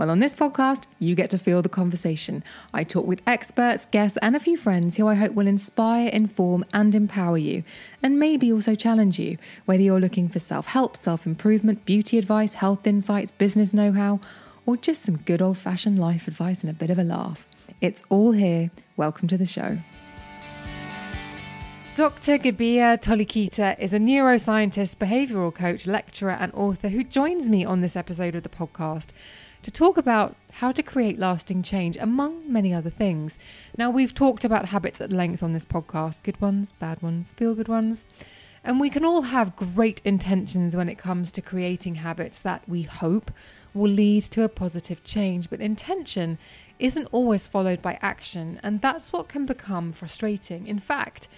Well, on this podcast, you get to feel the conversation. I talk with experts, guests, and a few friends who I hope will inspire, inform, and empower you, and maybe also challenge you, whether you're looking for self help, self improvement, beauty advice, health insights, business know how, or just some good old fashioned life advice and a bit of a laugh. It's all here. Welcome to the show. Dr. Gabija Toleikyte is a neuroscientist, behavioral coach, lecturer, and author who joins me on this episode of the podcast to talk about how to create lasting change, among many other things. Now, we've talked about habits at length on this podcast good ones, bad ones, feel good ones. And we can all have great intentions when it comes to creating habits that we hope will lead to a positive change. But intention isn't always followed by action, and that's what can become frustrating. In fact,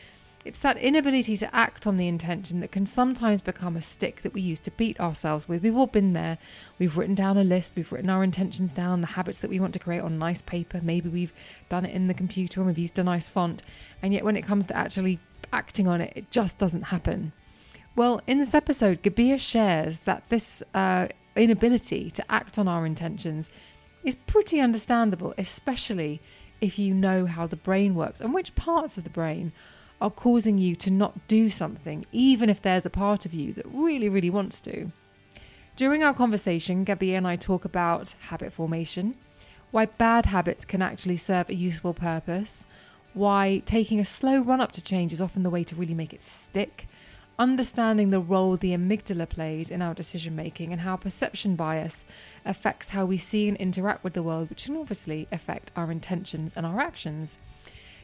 it's that inability to act on the intention that can sometimes become a stick that we use to beat ourselves with. We've all been there. We've written down a list, we've written our intentions down, the habits that we want to create on nice paper. Maybe we've done it in the computer and we've used a nice font. And yet, when it comes to actually acting on it, it just doesn't happen. Well, in this episode, Gabija shares that this uh, inability to act on our intentions is pretty understandable, especially if you know how the brain works and which parts of the brain are causing you to not do something, even if there's a part of you that really, really wants to. During our conversation, Gabby and I talk about habit formation, why bad habits can actually serve a useful purpose, why taking a slow run up to change is often the way to really make it stick, understanding the role the amygdala plays in our decision making, and how perception bias affects how we see and interact with the world, which can obviously affect our intentions and our actions.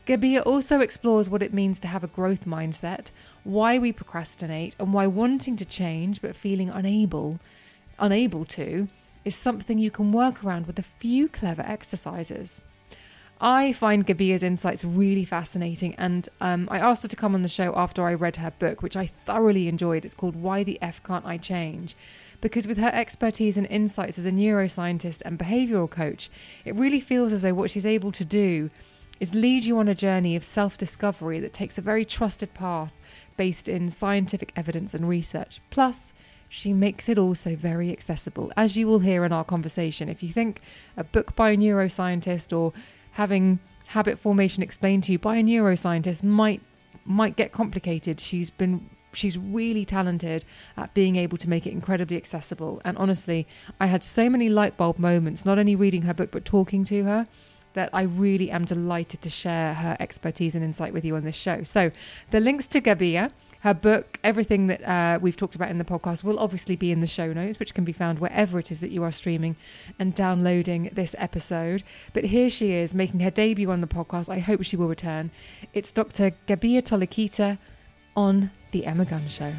Gabija also explores what it means to have a growth mindset, why we procrastinate, and why wanting to change but feeling unable, unable to, is something you can work around with a few clever exercises. I find Gabija's insights really fascinating, and um, I asked her to come on the show after I read her book, which I thoroughly enjoyed. It's called Why the F Can't I Change? Because with her expertise and insights as a neuroscientist and behavioral coach, it really feels as though what she's able to do is lead you on a journey of self discovery that takes a very trusted path based in scientific evidence and research. Plus, she makes it also very accessible, as you will hear in our conversation. If you think a book by a neuroscientist or having habit formation explained to you by a neuroscientist might might get complicated, she's been she's really talented at being able to make it incredibly accessible. And honestly, I had so many light bulb moments, not only reading her book but talking to her that I really am delighted to share her expertise and insight with you on this show. So, the links to Gabija, her book, everything that uh, we've talked about in the podcast will obviously be in the show notes, which can be found wherever it is that you are streaming and downloading this episode. But here she is making her debut on the podcast. I hope she will return. It's Dr. Gabija Toleikyte on The Emma Guns Show.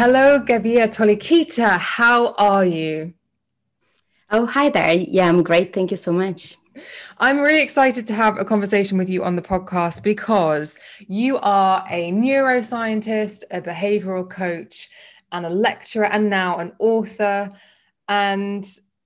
Hello, Gabija Toleikyte. How are you? Oh, hi there. Yeah, I'm great. Thank you so much. I'm really excited to have a conversation with you on the podcast because you are a neuroscientist, a behavioral coach, and a lecturer, and now an author. And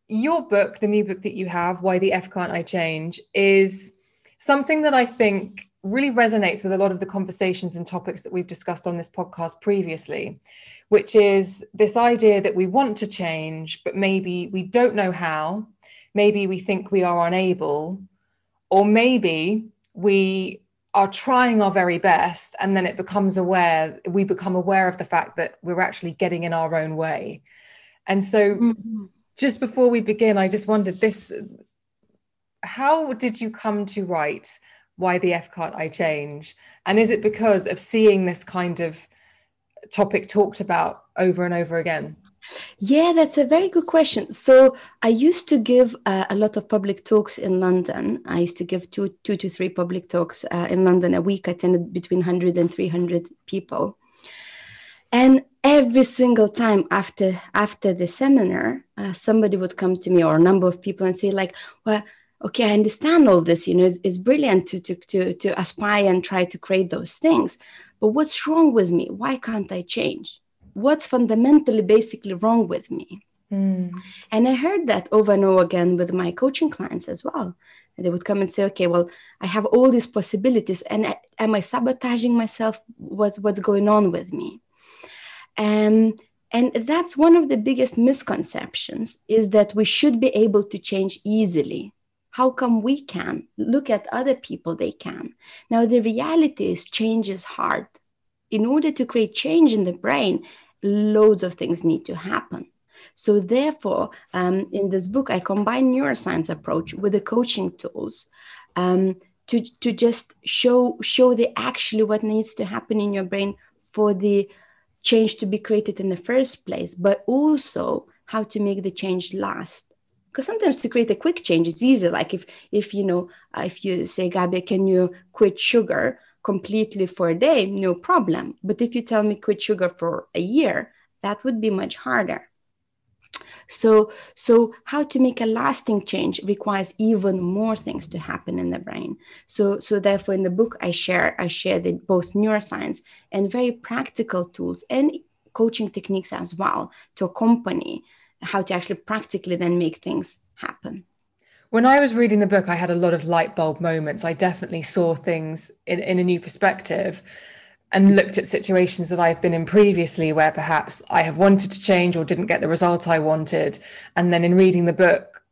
your book, the new book that you have, Why the F Can't I Change, is something that I think really resonates with a lot of the conversations and topics that we've discussed on this podcast previously, which is this idea that we want to change, but maybe we don't know how. Maybe we think we are unable, or maybe we are trying our very best and then it becomes aware we become aware of the fact that we're actually getting in our own way and so mm-hmm. just before we begin i just wondered this how did you come to write why the f can't i change and is it because of seeing this kind of topic talked about over and over again yeah, that's a very good question. So I used to give uh, a lot of public talks in London. I used to give two, two to three public talks uh, in London a week. I attended between 100 and 300 people. And every single time after after the seminar, uh, somebody would come to me or a number of people and say like, well, okay, I understand all this. You know, it's, it's brilliant to, to, to, to aspire and try to create those things. But what's wrong with me? Why can't I change? what's fundamentally basically wrong with me mm. and i heard that over and over again with my coaching clients as well they would come and say okay well i have all these possibilities and am i sabotaging myself what's what's going on with me um, and that's one of the biggest misconceptions is that we should be able to change easily how come we can look at other people they can now the reality is change is hard in order to create change in the brain loads of things need to happen. So therefore, um, in this book, I combine neuroscience approach with the coaching tools um, to, to just show show the actually what needs to happen in your brain for the change to be created in the first place, but also how to make the change last. Because sometimes to create a quick change, it's easy. Like if if you know uh, if you say, Gabi, can you quit sugar? completely for a day, no problem. But if you tell me quit sugar for a year, that would be much harder. So, so how to make a lasting change requires even more things to happen in the brain. So, so therefore, in the book, I share I share the, both neuroscience and very practical tools and coaching techniques as well to accompany how to actually practically then make things happen. When I was reading the book, I had a lot of light bulb moments. I definitely saw things in, in a new perspective and looked at situations that I've been in previously where perhaps I have wanted to change or didn't get the result I wanted. And then in reading the book,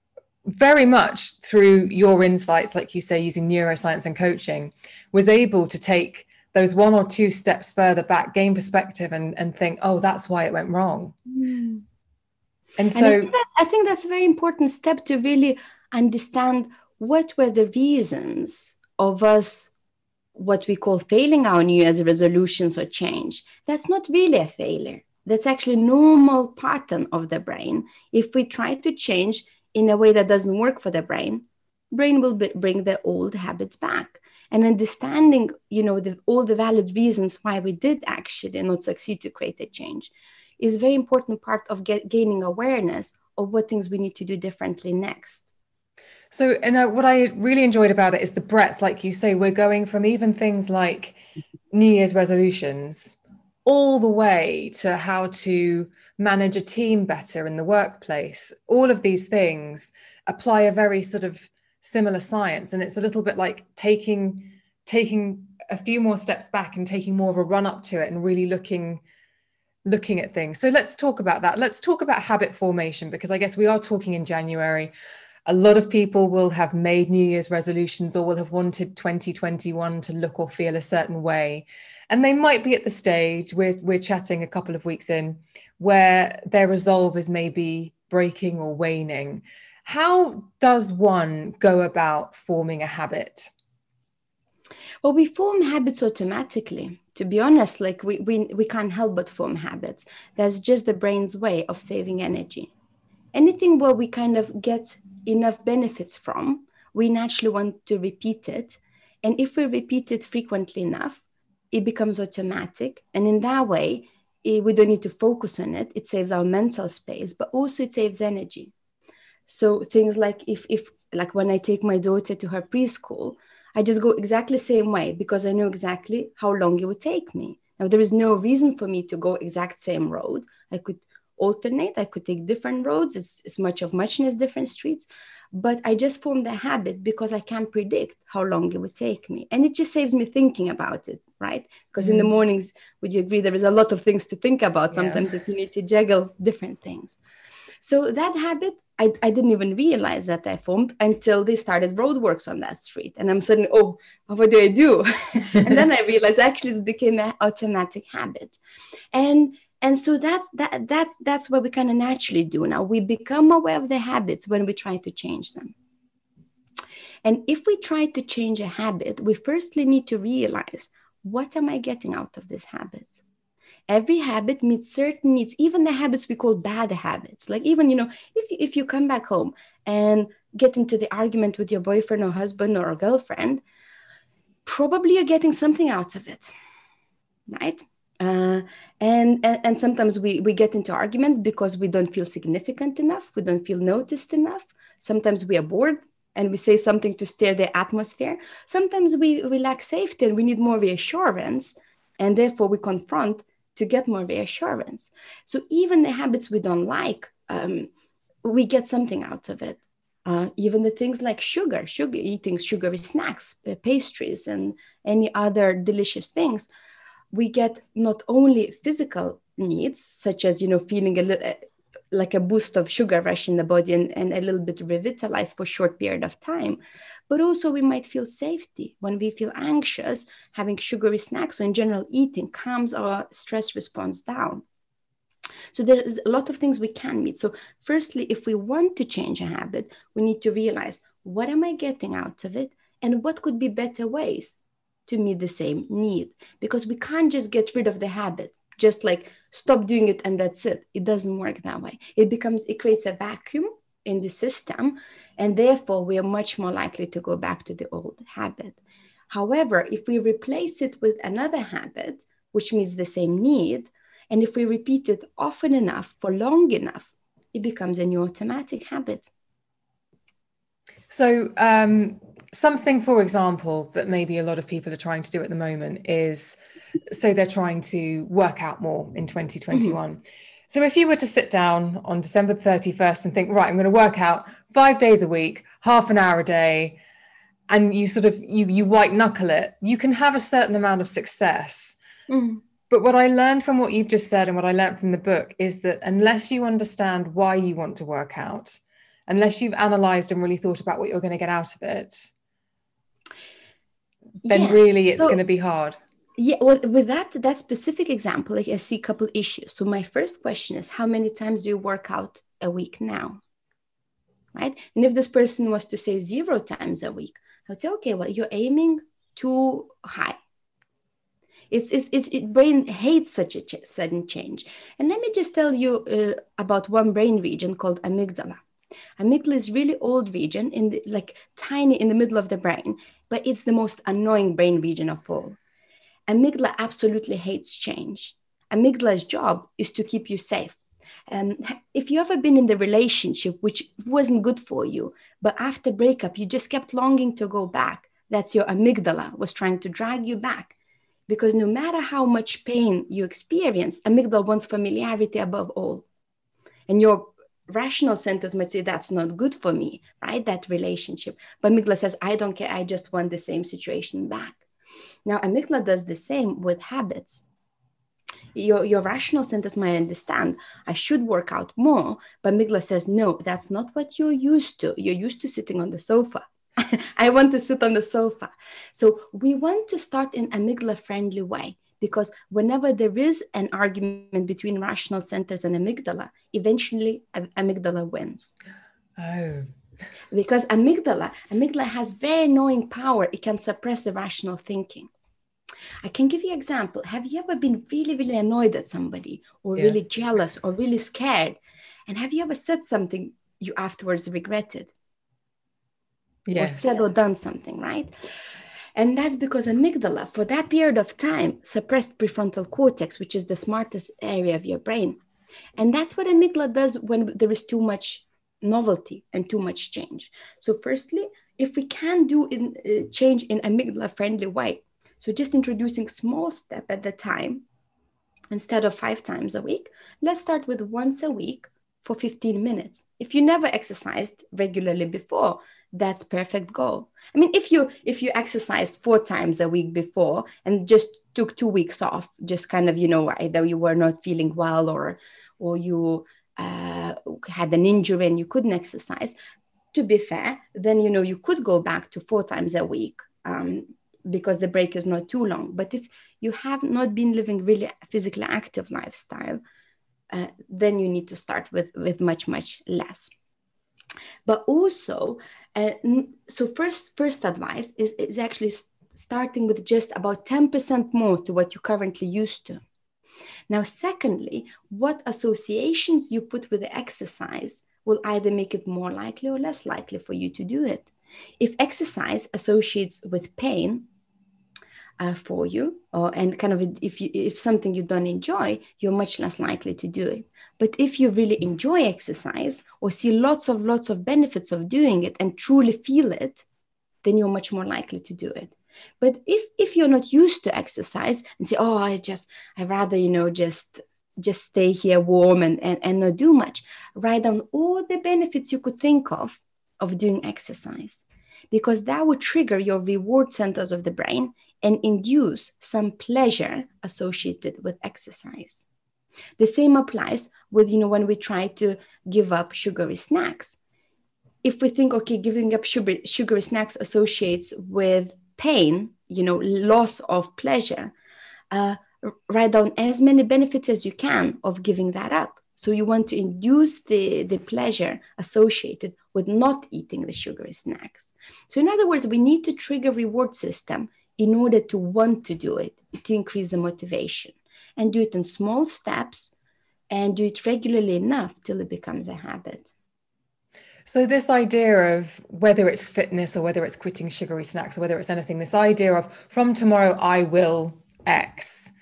very much through your insights, like you say, using neuroscience and coaching, was able to take those one or two steps further back, gain perspective, and, and think, oh, that's why it went wrong. Mm. And so and I, think that, I think that's a very important step to really understand what were the reasons of us what we call failing our new year's resolutions or change. That's not really a failure. That's actually normal pattern of the brain. If we try to change in a way that doesn't work for the brain brain will be, bring the old habits back and understanding you know the, all the valid reasons why we did actually not succeed to create a change is very important part of get, gaining awareness of what things we need to do differently next so, and uh, what I really enjoyed about it is the breadth. Like you say, we're going from even things like New Year's resolutions all the way to how to manage a team better in the workplace. All of these things apply a very sort of similar science, and it's a little bit like taking taking a few more steps back and taking more of a run up to it and really looking looking at things. So let's talk about that. Let's talk about habit formation because I guess we are talking in January a lot of people will have made New Year's resolutions or will have wanted 2021 to look or feel a certain way. And they might be at the stage, we're, we're chatting a couple of weeks in, where their resolve is maybe breaking or waning. How does one go about forming a habit? Well, we form habits automatically. To be honest, like we, we, we can't help but form habits. That's just the brain's way of saving energy. Anything where we kind of get enough benefits from, we naturally want to repeat it. And if we repeat it frequently enough, it becomes automatic. And in that way, it, we don't need to focus on it. It saves our mental space, but also it saves energy. So things like if, if like when I take my daughter to her preschool, I just go exactly the same way because I know exactly how long it would take me. Now there is no reason for me to go exact same road. I could alternate. I could take different roads. It's, it's much of muchness, different streets. But I just formed a habit because I can't predict how long it would take me. And it just saves me thinking about it, right? Because mm. in the mm. mornings, would you agree, there is a lot of things to think about sometimes yeah. if you need to juggle different things. So that habit, I, I didn't even realize that I formed until they started roadworks on that street. And I'm suddenly, oh, what do I do? and then I realized actually it became an automatic habit. And and so that that that that's what we kind of naturally do now we become aware of the habits when we try to change them and if we try to change a habit we firstly need to realize what am i getting out of this habit every habit meets certain needs even the habits we call bad habits. Like even you know if, if you come back home and get into the argument with your boyfriend or husband or girlfriend probably you're getting something out of it right? Uh, and, and, and sometimes we we get into arguments because we don't feel significant enough we don't feel noticed enough. Sometimes we are bored and we say something to stir the atmosphere. Sometimes we, we lack safety and we need more reassurance and therefore we confront to get more reassurance. So even the habits we don't like um, we get something out of it. Uh, even the things like sugar sugar eating sugary snacks pastries and any other delicious things we get not only physical needs such as you know feeling a little like a boost of sugar rush in the body and, and a little bit revitalized for short period of time. But also we might feel safety when we feel anxious having sugary snacks or in general eating calms our stress response down. So there is a lot of things we can meet. So firstly if we want to change a habit we need to realize what am i getting out of it and what could be better ways to meet the same need. Because we can't just get rid of the habit just like stop doing it and that's it. It doesn't work that way. It becomes it creates a vacuum in the system and therefore we are much more likely to go back to the old habit. However if we replace it with another habit which means the same need and if we repeat it often enough for long enough it becomes a new automatic habit. So um, something, for example, that maybe a lot of people are trying to do at the moment is say they're trying to work out more in 2021. Mm-hmm. So if you were to sit down on December 31st and think, right, I'm going to work out five days a week, half an hour a day, and you sort of you you white knuckle it, you can have a certain amount of success. Mm-hmm. But what I learned from what you've just said and what I learned from the book is that unless you understand why you want to work out, unless you've analyzed and really thought about what you're going to get out of it, then yeah. really it's so, going to be hard yeah well with that that specific example like i see a couple issues. So my first question is how many times do you work out a week now? Right? And if this person was to say zero times a week i would say okay well you're aiming too high. It's, it's, it's it brain hates such a ch- sudden change. And let me just tell you uh, about one brain region called amygdala. Amygdala is really old region in the, like tiny in the middle of the brain but it's the most annoying brain region of all. Amygdala absolutely hates change. Amygdala's job is to keep you safe. Um, if you ever been in the relationship which wasn't good for you, but after breakup you just kept longing to go back, that's your amygdala was trying to drag you back. Because no matter how much pain you experience, amygdala wants familiarity above all. And your rational centers might say that's not good for me, right? That relationship. But amygdala says, I don't care. I just want the same situation back. Now, amygdala does the same with habits. Your, your rational centers might understand I should work out more, but amygdala says, no, that's not what you're used to. You're used to sitting on the sofa. I want to sit on the sofa. So we want to start in amygdala friendly way because whenever there is an argument between rational centers and amygdala, eventually amygdala wins. Oh. Because amygdala, amygdala has very knowing power. It can suppress the rational thinking. I can give you an example. Have you ever been really, really annoyed at somebody or yes. really jealous or really scared? And have you ever said something you afterwards regretted? Yes. Or said or done something, right? And that's because amygdala, for that period of time, suppressed prefrontal cortex, which is the smartest area of your brain. And that's what amygdala does when there is too much novelty and too much change. So, firstly, if we can do in, uh, change in amygdala friendly way, so just introducing small step at the time instead of five times a week, let's start with once a week for 15 minutes. If you never exercised regularly before, that's perfect goal. I mean, if you if you exercised four times a week before and just took two weeks off, just kind of you know either you were not feeling well or or you uh, had an injury and you couldn't exercise. To be fair, then you know you could go back to four times a week um, because the break is not too long. But if you have not been living really physically active lifestyle, uh, then you need to start with with much much less but also uh, so first first advice is, is actually starting with just about 10% more to what you currently used to now secondly what associations you put with the exercise will either make it more likely or less likely for you to do it. If exercise associates with pain uh, for you or and kind of if you if something you don't enjoy you're much less likely to do it. But if you really enjoy exercise or see lots of lots of benefits of doing it and truly feel it then you're much more likely to do it but if if you're not used to exercise and say oh i just i rather you know just just stay here warm and, and, and not do much write down all the benefits you could think of of doing exercise because that would trigger your reward centers of the brain and induce some pleasure associated with exercise. The same applies with, you know, when we try to give up sugary snacks. If we think, okay, giving up sugar, sugary snacks associates with pain, you know, loss of pleasure, uh, write down as many benefits as you can of giving that up. So you want to induce the, the pleasure associated with not eating the sugary snacks. So in other words, we need to trigger reward system in order to want to do it, to increase the motivation and do it in small steps and do it regularly enough till it becomes a habit. So, this idea of whether it's fitness or whether it's quitting sugary snacks or whether it's anything, this idea of from tomorrow I will X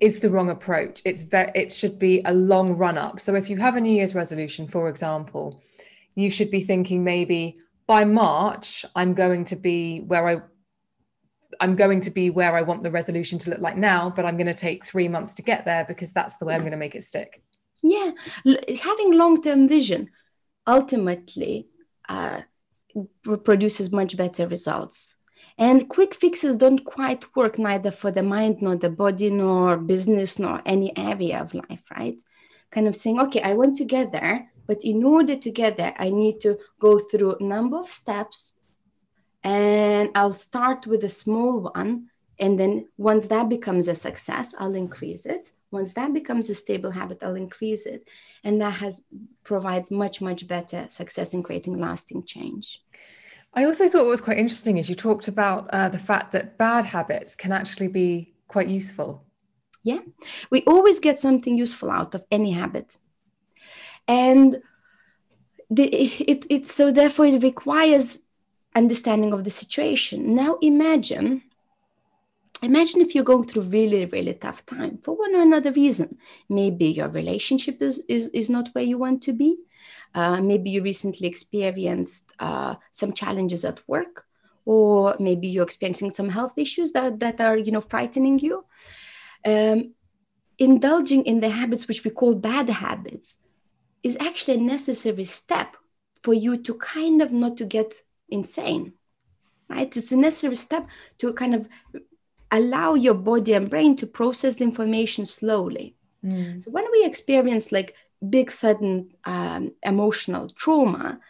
is the wrong approach. It's ve- it should be a long run up. So, if you have a New Year's resolution, for example, you should be thinking maybe by March I'm going to be where I I'm going to be where I want the resolution to look like now, but I'm going to take three months to get there because that's the way I'm going to make it stick. Yeah, having long term vision ultimately uh, produces much better results. And quick fixes don't quite work neither for the mind, nor the body, nor business, nor any area of life, right? Kind of saying, okay, I want to get there, but in order to get there, I need to go through a number of steps and I'll start with a small one. And then once that becomes a success, I'll increase it. Once that becomes a stable habit, I'll increase it. And that has provides much, much better success in creating lasting change. I also thought what was quite interesting is you talked about uh, the fact that bad habits can actually be quite useful. Yeah, we always get something useful out of any habit. And the, it, it, so therefore it requires understanding of the situation. Now imagine imagine if you're going through really really tough time for one or another reason. Maybe your relationship is is, is not where you want to be. Uh, maybe you recently experienced uh, some challenges at work or maybe you're experiencing some health issues that, that are you know frightening you. Um, indulging in the habits which we call bad habits is actually a necessary step for you to kind of not to get insane right? It's a necessary step to kind of allow your body and brain to process the information slowly mm. so when we experience like big sudden um, emotional trauma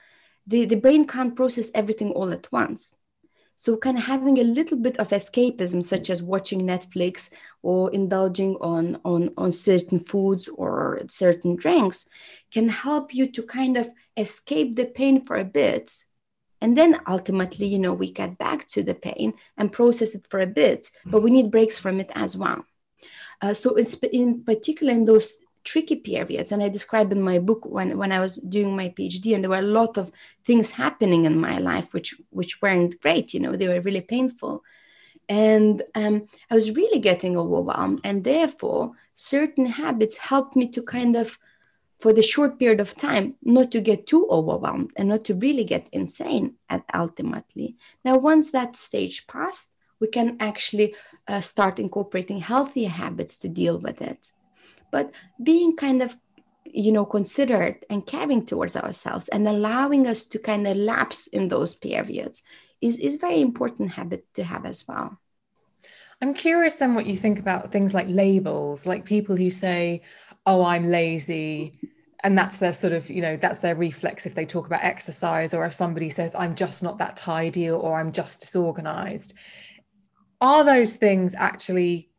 the, the brain can't process everything all at once so kind of having a little bit of escapism such as watching netflix or indulging on on on certain foods or certain drinks can help you to kind of escape the pain for a bit and then ultimately, you know, we get back to the pain and process it for a bit, but we need breaks from it as well. Uh, so it's in particular in those tricky periods, and I describe in my book when, when I was doing my PhD, and there were a lot of things happening in my life which which weren't great, you know, they were really painful. And um, I was really getting overwhelmed, and therefore certain habits helped me to kind of for the short period of time, not to get too overwhelmed and not to really get insane at ultimately. Now, once that stage passed, we can actually uh, start incorporating healthier habits to deal with it. But being kind of you know considerate and caring towards ourselves and allowing us to kind of lapse in those periods is is very important habit to have as well i'm curious then what you think about things like labels like people who say oh i'm lazy. And that's their sort of you know that's their reflex if they talk about exercise or if somebody says i'm just not that tidy or i'm just disorganized. Are those things actually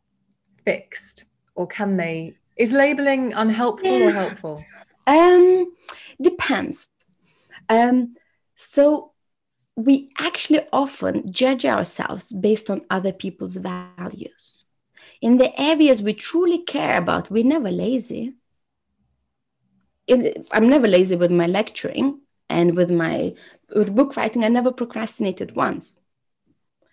fixed or can they is labeling unhelpful yeah. or helpful? Um depends. Um so we actually often judge ourselves based on other people's values in the areas we truly care about we're never lazy i'm never lazy with my lecturing and with my with book writing i never procrastinated once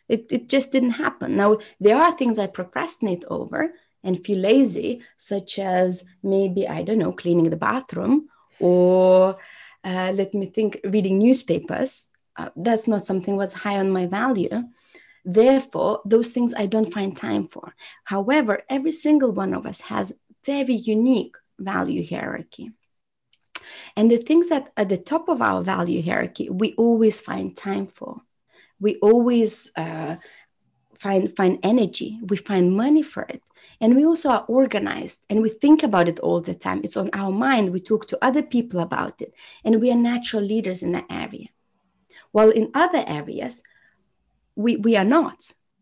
it, it just didn't happen. Now, there are things I procrastinate over and feel lazy, such as maybe, I don't know, cleaning the bathroom or uh, let me think, reading newspapers. Uh, that's not something that's high on my value. Therefore, those things I don't find time for. However, every single one of us has very unique value hierarchy. And the things that at the top of our value hierarchy, we always find time for. We always uh, find find energy. We find money for it. And we also are organized and we think about it all the time. It's on our mind. We talk to other people about it. And we are natural leaders in that area. While in other areas we, we are not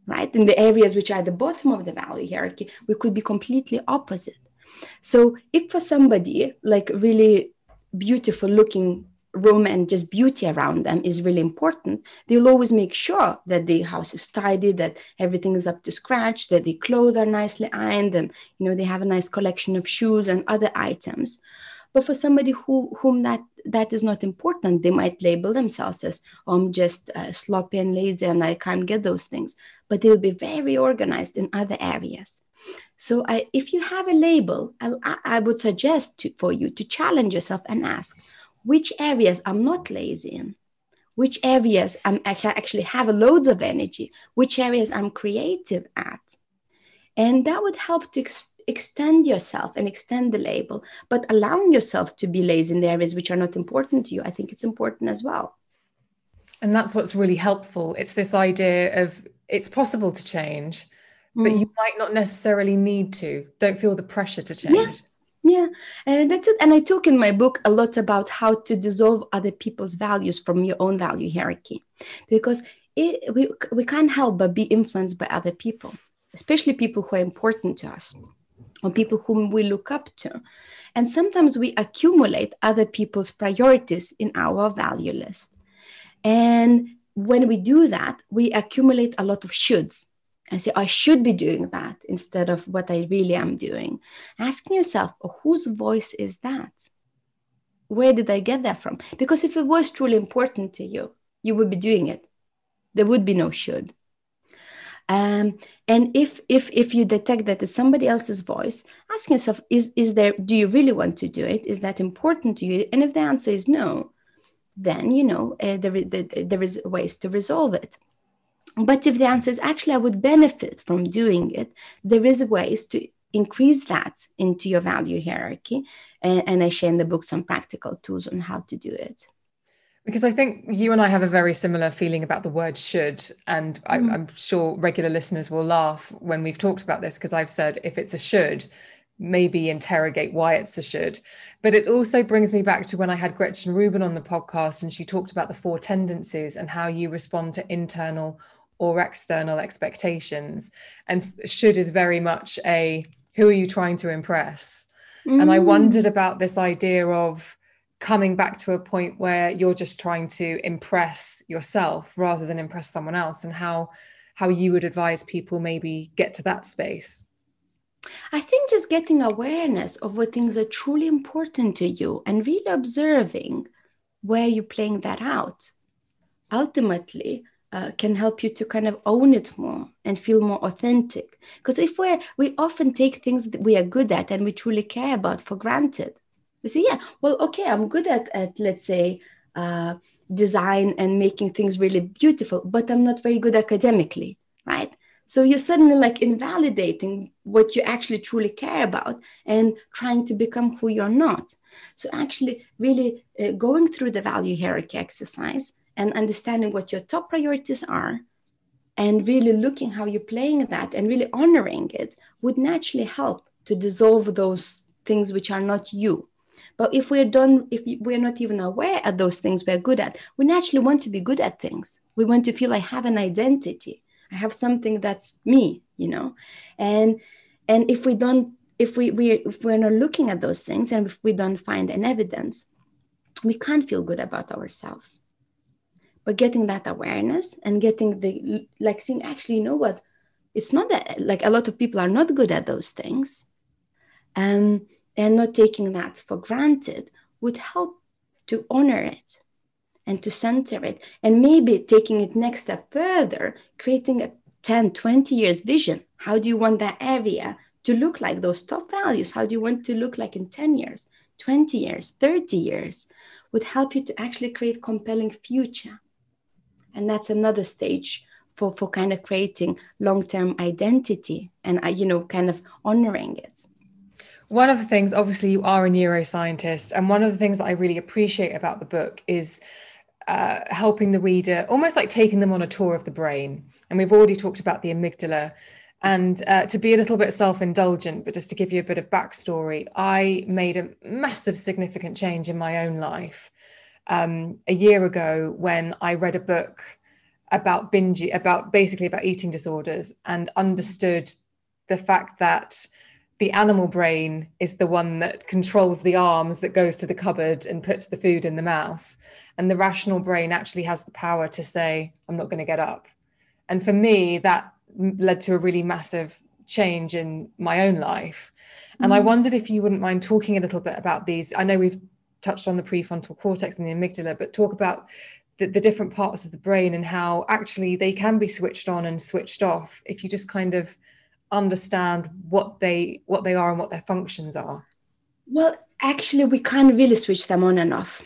right? In the areas which are at the bottom of the value hierarchy we could be completely opposite. So if for somebody like really beautiful looking room and just beauty around them is really important they'll always make sure that the house is tidy that everything is up to scratch that the clothes are nicely ironed and you know they have a nice collection of shoes and other items but for somebody who whom that that is not important they might label themselves as oh, i'm just uh, sloppy and lazy and i can't get those things. But they will be very organized in other areas. So I, if you have a label I, I would suggest to, for you to challenge yourself and ask which areas I'm not lazy in, which areas I'm, I actually have loads of energy, which areas I'm creative at. And that would help to ex- extend yourself and extend the label, but allowing yourself to be lazy in the areas which are not important to you, I think it's important as well. And that's what's really helpful. It's this idea of it's possible to change, but mm. you might not necessarily need to. Don't feel the pressure to change. Yeah. Yeah, and that's it. And I talk in my book a lot about how to dissolve other people's values from your own value hierarchy, because it, we we can't help but be influenced by other people, especially people who are important to us, or people whom we look up to, and sometimes we accumulate other people's priorities in our value list, and when we do that, we accumulate a lot of shoulds and say, I should be doing that instead of what I really am doing. Asking yourself, oh, whose voice is that? Where did I get that from? Because if it was truly important to you, you would be doing it. There would be no should. Um, and if if if you detect that it's somebody else's voice, ask yourself: Is is there? Do you really want to do it? Is that important to you? And if the answer is no, then you know uh, there, there, there is ways to resolve it. But if the answer is actually I would benefit from doing it, there is ways to increase that into your value hierarchy. And, and I share in the book some practical tools on how to do it because I think you and I have a very similar feeling about the word should. And I, mm. sure regular listeners will laugh when we've talked about this because I've said if it's a should, maybe interrogate why it's a should. But it also brings me back to when I had Gretchen Rubin on the podcast and she talked about the four tendencies and how you respond to internal or external expectations. And should is very much a who are you trying to impress? Mm. And I mm. wondered about this idea of coming back to a point where you're just trying to impress yourself rather than impress someone else and how how you would advise people maybe get to that space I think just getting awareness of what things are truly important to you and really observing where you're playing that out. Ultimately, uh, can help you to kind of own it more and feel more authentic. Because if we're we often take things that we are good at and we truly care about for granted, We say, yeah, well, okay, I'm good at, at let's say, uh, design and making things really beautiful, but I'm not very good academically, right? So you're suddenly like invalidating what you actually truly care about and trying to become who you're not. So actually, really uh, going through the value hierarchy exercise and understanding what your top priorities are and really looking how you're playing that and really honoring it would naturally help to dissolve those things which are not you but if we're done if we're not even aware of those things we're good at we naturally want to be good at things. We want to feel i have an identity. I have something that's me you know? And and if we don't if we, we if we're not looking at those things and if we don't find an evidence we can't feel good about ourselves. But getting that awareness and getting the like seeing actually you know what? It's not that like a lot of people are not good at those things. Um, and not taking that for granted would help to honor it and to center it and maybe taking it next step further creating a 10 20 years vision. How do you want that area to look like those top values? How do you want to look like in 10 years 20 years 30 years? Would help you to actually create compelling future. And that's another stage for for kind of creating long-term identity and uh, you know kind of honoring it one of the things obviously you are a neuroscientist and one of the things that i really appreciate about the book is uh, helping the reader almost like taking them on a tour of the brain. And we've already talked about the amygdala. And uh, to be a little bit self-indulgent but just to give you a bit of backstory i made a massive significant change in my own life um, a year ago when I read a book about binge, about basically about eating disorders, and understood the fact that the animal brain is the one that controls the arms that goes to the cupboard and puts the food in the mouth. And the rational brain actually has the power to say, I'm not going to get up. And for me, that led to a really massive change in my own life. And. I mm. wondered if you wouldn't mind talking a little bit about these. I know we've touched on the prefrontal cortex and the amygdala, but talk about the, the, different parts of the brain and how actually they can be switched on and switched off if you just kind of understand what they what they are and what their functions are. Well actually we can't really switch them on and off.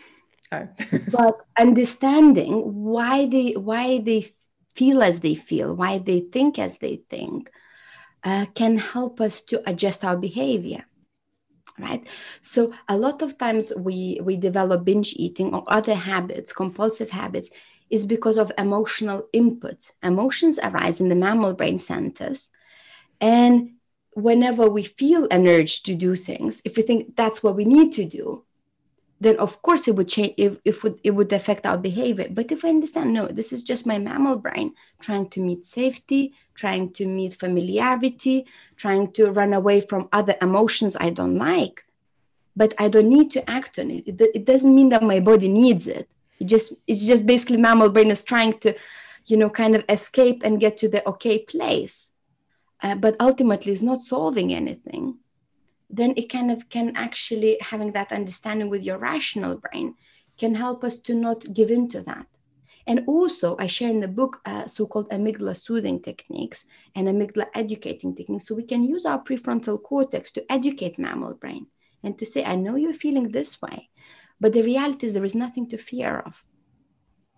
Oh. but understanding why they why they feel as they feel why they think as they think uh, can help us to adjust our behavior right? So a lot of times we we develop binge eating or other habits compulsive habits is because of emotional input. Emotions arise in the mammal brain centers and whenever we feel an urge to do things if we think that's what we need to do then of course it would change if, if it would affect our behavior. But if we understand no this is just my mammal brain trying to meet safety trying to meet familiarity trying to run away from other emotions i don't like but i don't need to act on it. It, it doesn't mean that my body needs it. It just it's just basically mammal brain is trying to you know kind of escape and get to the okay place uh, but ultimately is not solving anything then it kind of can actually having that understanding with your rational brain can help us to not give in to that. And also i share in the book uh, so-called amygdala soothing techniques and amygdala educating techniques. So we can use our prefrontal cortex to educate mammal brain and to say i know you're feeling this way but the reality is there is nothing to fear of.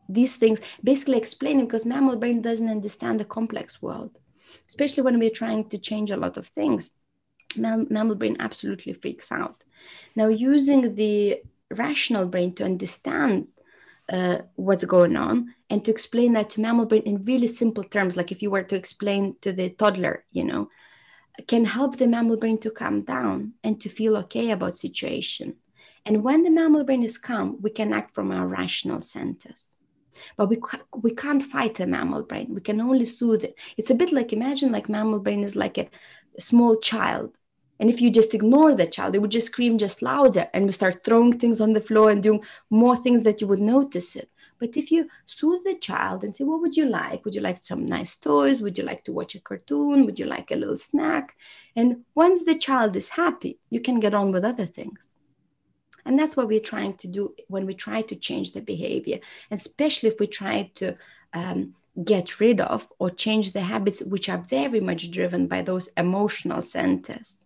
These things basically explaining because mammal brain doesn't understand the complex world especially when we're trying to change a lot of things mammal brain absolutely freaks out. Now, using the rational brain to understand uh, what's going on and to explain that to mammal brain in really simple terms, like if you were to explain to the toddler, you know, can help the mammal brain to calm down and to feel okay about situation. And when the mammal brain is calm, we can act from our rational centers. But we, we can't fight a mammal brain. We can only soothe it. It's a bit like imagine like mammal brain is like a small child and if you just ignore the child, it would just scream just louder and we start throwing things on the floor and doing more things that you would notice it. But if you soothe the child and say, What would you like? Would you like some nice toys? Would you like to watch a cartoon? Would you like a little snack? And once the child is happy, you can get on with other things. And that's what we're trying to do when we try to change the behavior, especially if we try to um, get rid of or change the habits which are very much driven by those emotional centers.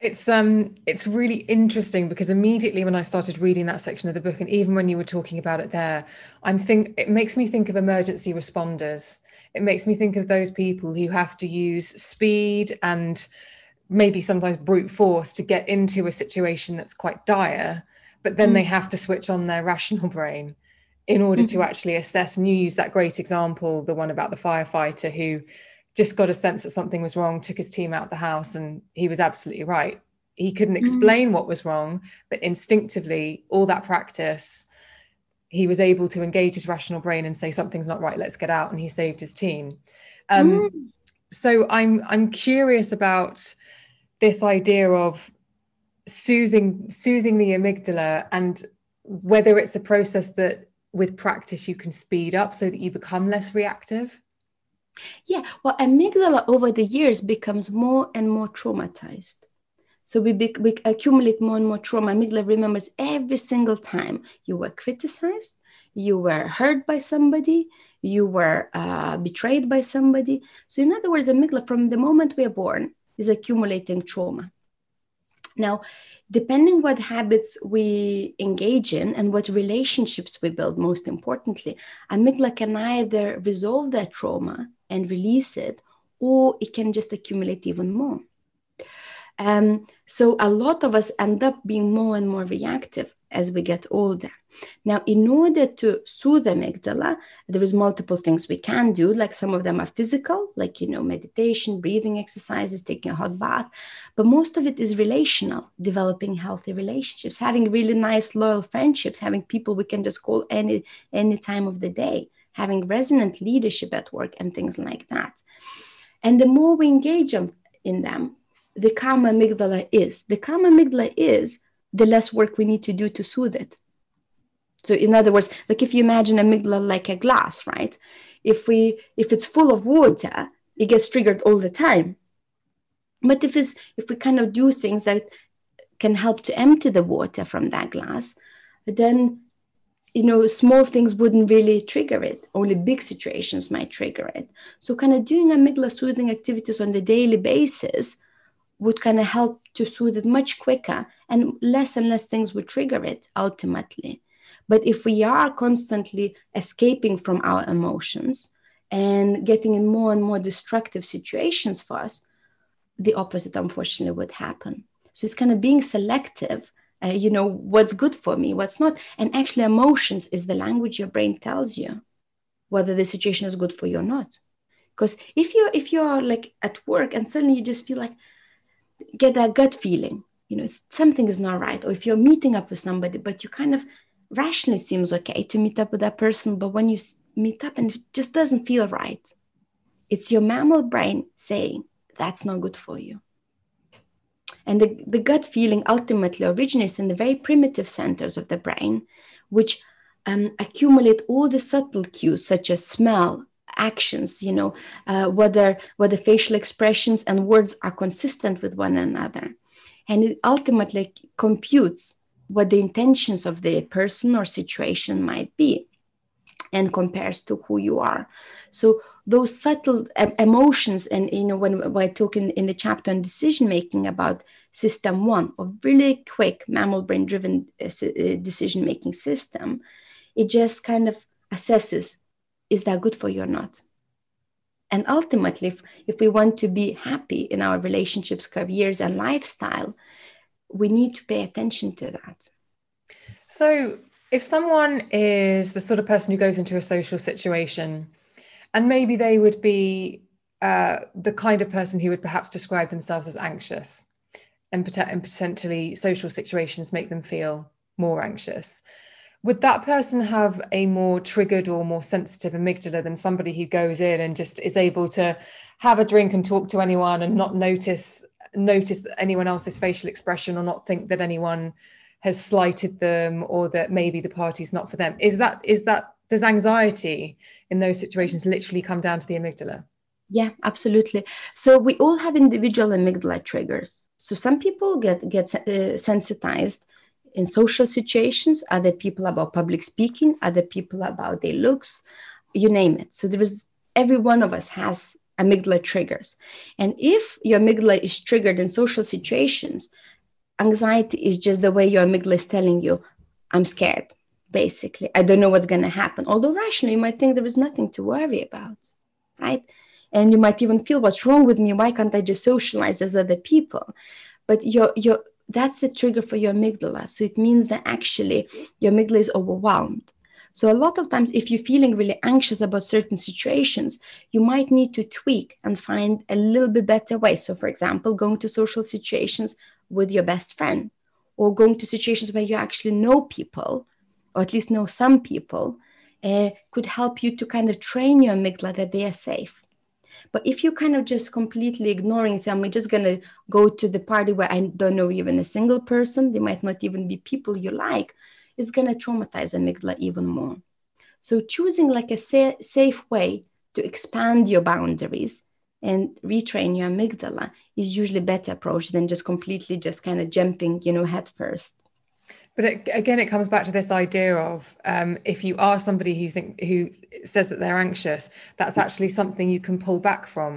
It's um it's really interesting because immediately when I started reading that section of the book and even when you were talking about it there, I'm think it makes me think of emergency responders. It makes me think of those people who have to use speed and maybe sometimes brute force to get into a situation that's quite dire, but then mm. they have to switch on their rational brain in order mm-hmm. to actually assess. And you use that great example, the one about the firefighter who just got a sense that something was wrong, took his team out of the house, and he was absolutely right. He couldn't mm. explain mm. what was wrong, but instinctively, all that practice, he was able to engage his rational brain and say something's not right. Let's get out, and he saved his team. Um, mm. So I'm I'm curious about this idea of soothing soothing the amygdala and whether it's a process that with practice you can speed up so that you become less reactive? Yeah well amygdala over the years becomes more and more traumatized. So we, be, we accumulate more and more trauma. Amygdala remembers every single time you were criticized you were hurt by somebody you were uh, betrayed by somebody. So in other words amygdala from the moment we are born is accumulating trauma. Now, depending what habits we engage in and what relationships we build, most importantly, amygdala can either resolve that trauma and release it, or it can just accumulate even more. Um, so a lot of us end up being more and more reactive as we get older. Now, in order to soothe the amygdala, there is multiple things we can do. Like some of them are physical, like you know, meditation, breathing exercises, taking a hot bath. But most of it is relational, developing healthy relationships, having really nice, loyal friendships, having people we can just call any any time of the day, having resonant leadership at work, and things like that. And the more we engage in them, the calmer amygdala is. The calmer amygdala is, the less work we need to do to soothe it. So in other words, like if you imagine amygdala like a glass, right? If we if it's full of water, it gets triggered all the time. But if it's if we kind of do things that can help to empty the water from that glass, then you know small things wouldn't really trigger it. Only big situations might trigger it. So kind of doing amygdala soothing activities on the daily basis would kind of help to soothe it much quicker and less and less things would trigger it ultimately. But if we are constantly escaping from our emotions and getting in more and more destructive situations for us, the opposite, unfortunately, would happen. So it's kind of being selective, uh, you know, what's good for me, what's not. And actually, emotions is the language your brain tells you whether the situation is good for you or not. Because if you're if you're like at work and suddenly you just feel like get that gut feeling, you know, something is not right, or if you're meeting up with somebody, but you kind of rationally seems okay to meet up with that person, but when you meet up and it just doesn't feel right, it's your mammal brain saying that's not good for you. And the, the gut feeling ultimately originates in the very primitive centers of the brain, which um, accumulate all the subtle cues such as smell, actions, you know, uh, whether whether facial expressions and words are consistent with one another, and it ultimately computes what the intentions of the person or situation might be and compares to who you are. So those subtle emotions and you know when, when i talk in, in the chapter on decision making about system one a really quick mammal brain driven uh, uh, decision making system it just kind of assesses is that good for you or not? And ultimately if, if we want to be happy in our relationships careers and lifestyle we need to pay attention to that. So, if someone is the sort of person who goes into a social situation, and maybe they would be uh, the kind of person who would perhaps describe themselves as anxious, and, and potentially social situations make them feel more anxious. Would that person have a more triggered or more sensitive amygdala than somebody who goes in and just is able to have a drink and talk to anyone and not notice notice anyone else's facial expression or not think that anyone has slighted them or that maybe the party's not for them. Is that is that does anxiety in those situations literally come down to the amygdala? Yeah absolutely. So we all have individual amygdala triggers. So some people get get uh, sensitized in social situations other people about public speaking other people about their looks you name it. So there is every one of us has amygdala triggers. And if your amygdala is triggered in social situations, anxiety is just the way your amygdala is telling you, I'm scared, basically. I don't know what's going to happen. Although rationally, you might think there is nothing to worry about, right? And you might even feel, what's wrong with me? Why can't I just socialize as other people? But your, your, that's the trigger for your amygdala. So it means that actually your amygdala is overwhelmed so, a lot of times, if you're feeling really anxious about certain situations, you might need to tweak and find a little bit better way. So, for example, going to social situations with your best friend, or going to situations where you actually know people, or at least know some people, uh, could help you to kind of train your amygdala that they are safe. But if you kind of just completely ignoring, say, I'm just going to go to the party where I don't know even a single person, they might not even be people you like, is going to traumatize amygdala even more. So choosing like a sa- safe way to expand your boundaries and retrain your amygdala is usually a better approach than just completely just kind of jumping, you know, head first. But it, again, it comes back to this idea of um, if you are somebody who think who says that they're anxious, that's actually something you can pull back from.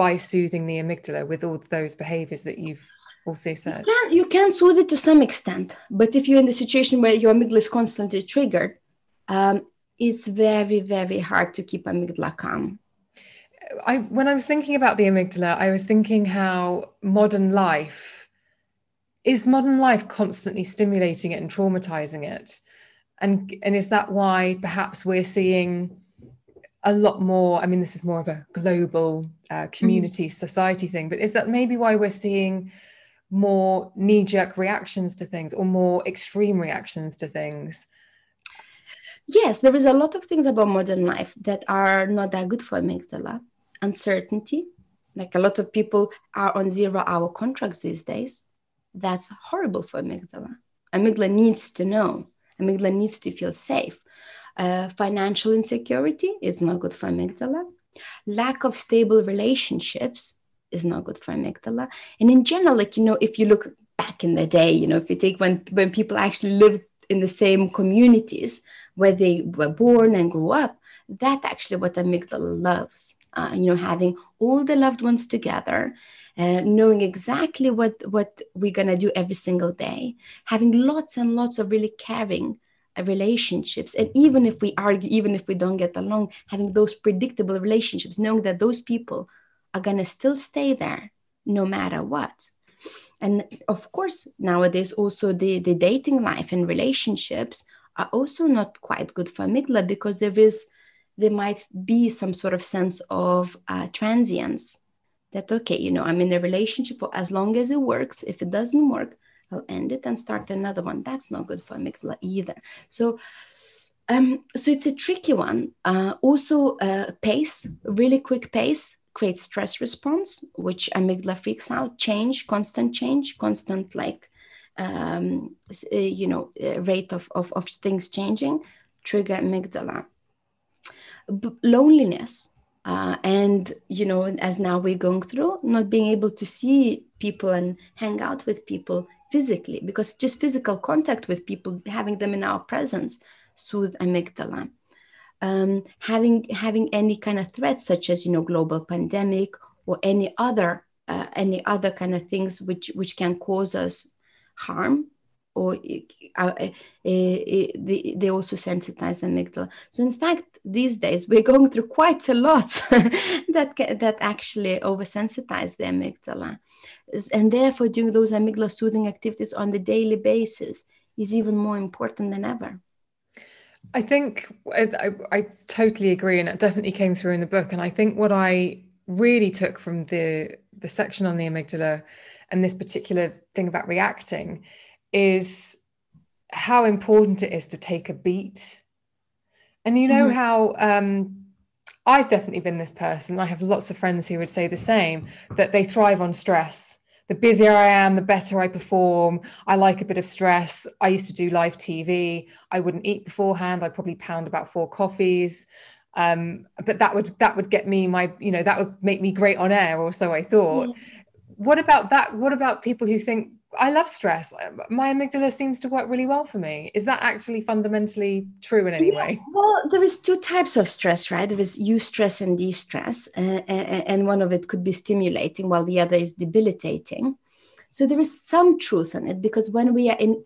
By soothing the amygdala with all those behaviors that you've also said? You can, you can soothe it to some extent, but if you're in the situation where your amygdala is constantly triggered, um, it's very, very hard to keep amygdala calm. I, when I was thinking about the amygdala, I was thinking how modern life is modern life constantly stimulating it and traumatizing it, and and is that why perhaps we're seeing a lot more i mean this is more of a global uh, mm-hmm. community mm. society thing but is that maybe why we're seeing more knee-jerk reactions to things or more extreme reactions to things? Yes there is a lot of things about modern life that are not that good for amygdala. Uncertainty like a lot of people are on zero hour contracts these days. That's horrible for amygdala. Amygdala needs to know. Amygdala needs to feel safe uh, financial insecurity is not good for amygdala. Lack of stable relationships is not good for amygdala. And in general, like, you know, if you look back in the day, you know, if you take when, when people actually lived in the same communities where they were born and grew up, that actually what amygdala loves. Uh, you know, having all the loved ones together, uh, knowing exactly what what we're gonna do every single day, having lots and lots of really caring relationships. And even if we argue even if we don't get along having those predictable relationships knowing that those people are going to still stay there no matter what. And of course nowadays also the, the dating life and relationships are also not quite good for amygdala because there is there might be some sort of sense of uh, transience that okay you know i'm in a relationship for as long as it works. If it doesn't work I'll end it and start another one. That's not good for amygdala either. So, um, so it's a tricky one. Uh, also, uh, pace, really quick pace creates stress response, which amygdala freaks out. Change, constant change, constant like, um, uh, you know, uh, rate of, of, of things changing, trigger amygdala. B- loneliness, uh, and you know as now we're going through not being able to see people and hang out with people physically because just physical contact with people having them in our presence soothe amygdala. Um, having having any kind of threats such as you know global pandemic or any other uh, any other kind of things which which can cause us harm or uh, uh, they, they also sensitize the amygdala. So in fact, these days we're going through quite a lot that that actually oversensitize the amygdala, and therefore doing those amygdala soothing activities on the daily basis is even more important than ever. I think I, I, totally agree, and it definitely came through in the book. And I think what I really took from the the section on the amygdala and this particular thing about reacting is how important it is to take a beat. And you know mm-hmm. how um, I've definitely been this person. I have lots of friends who would say the same that they thrive on stress. The busier I am, the better I perform. I like a bit of stress. I used to do live TV. I wouldn't eat beforehand. I'd probably pound about four coffees. Um, but that would that would get me my you know that would make me great on air, or so I thought. Mm. What about that? What about people who think I love stress. My amygdala seems to work really well for me. Is that actually fundamentally true in any yeah, way? Well, there is two types of stress, right? There is eustress and distress, uh, and one of it could be stimulating, while the other is debilitating. So there is some truth in it because when we are in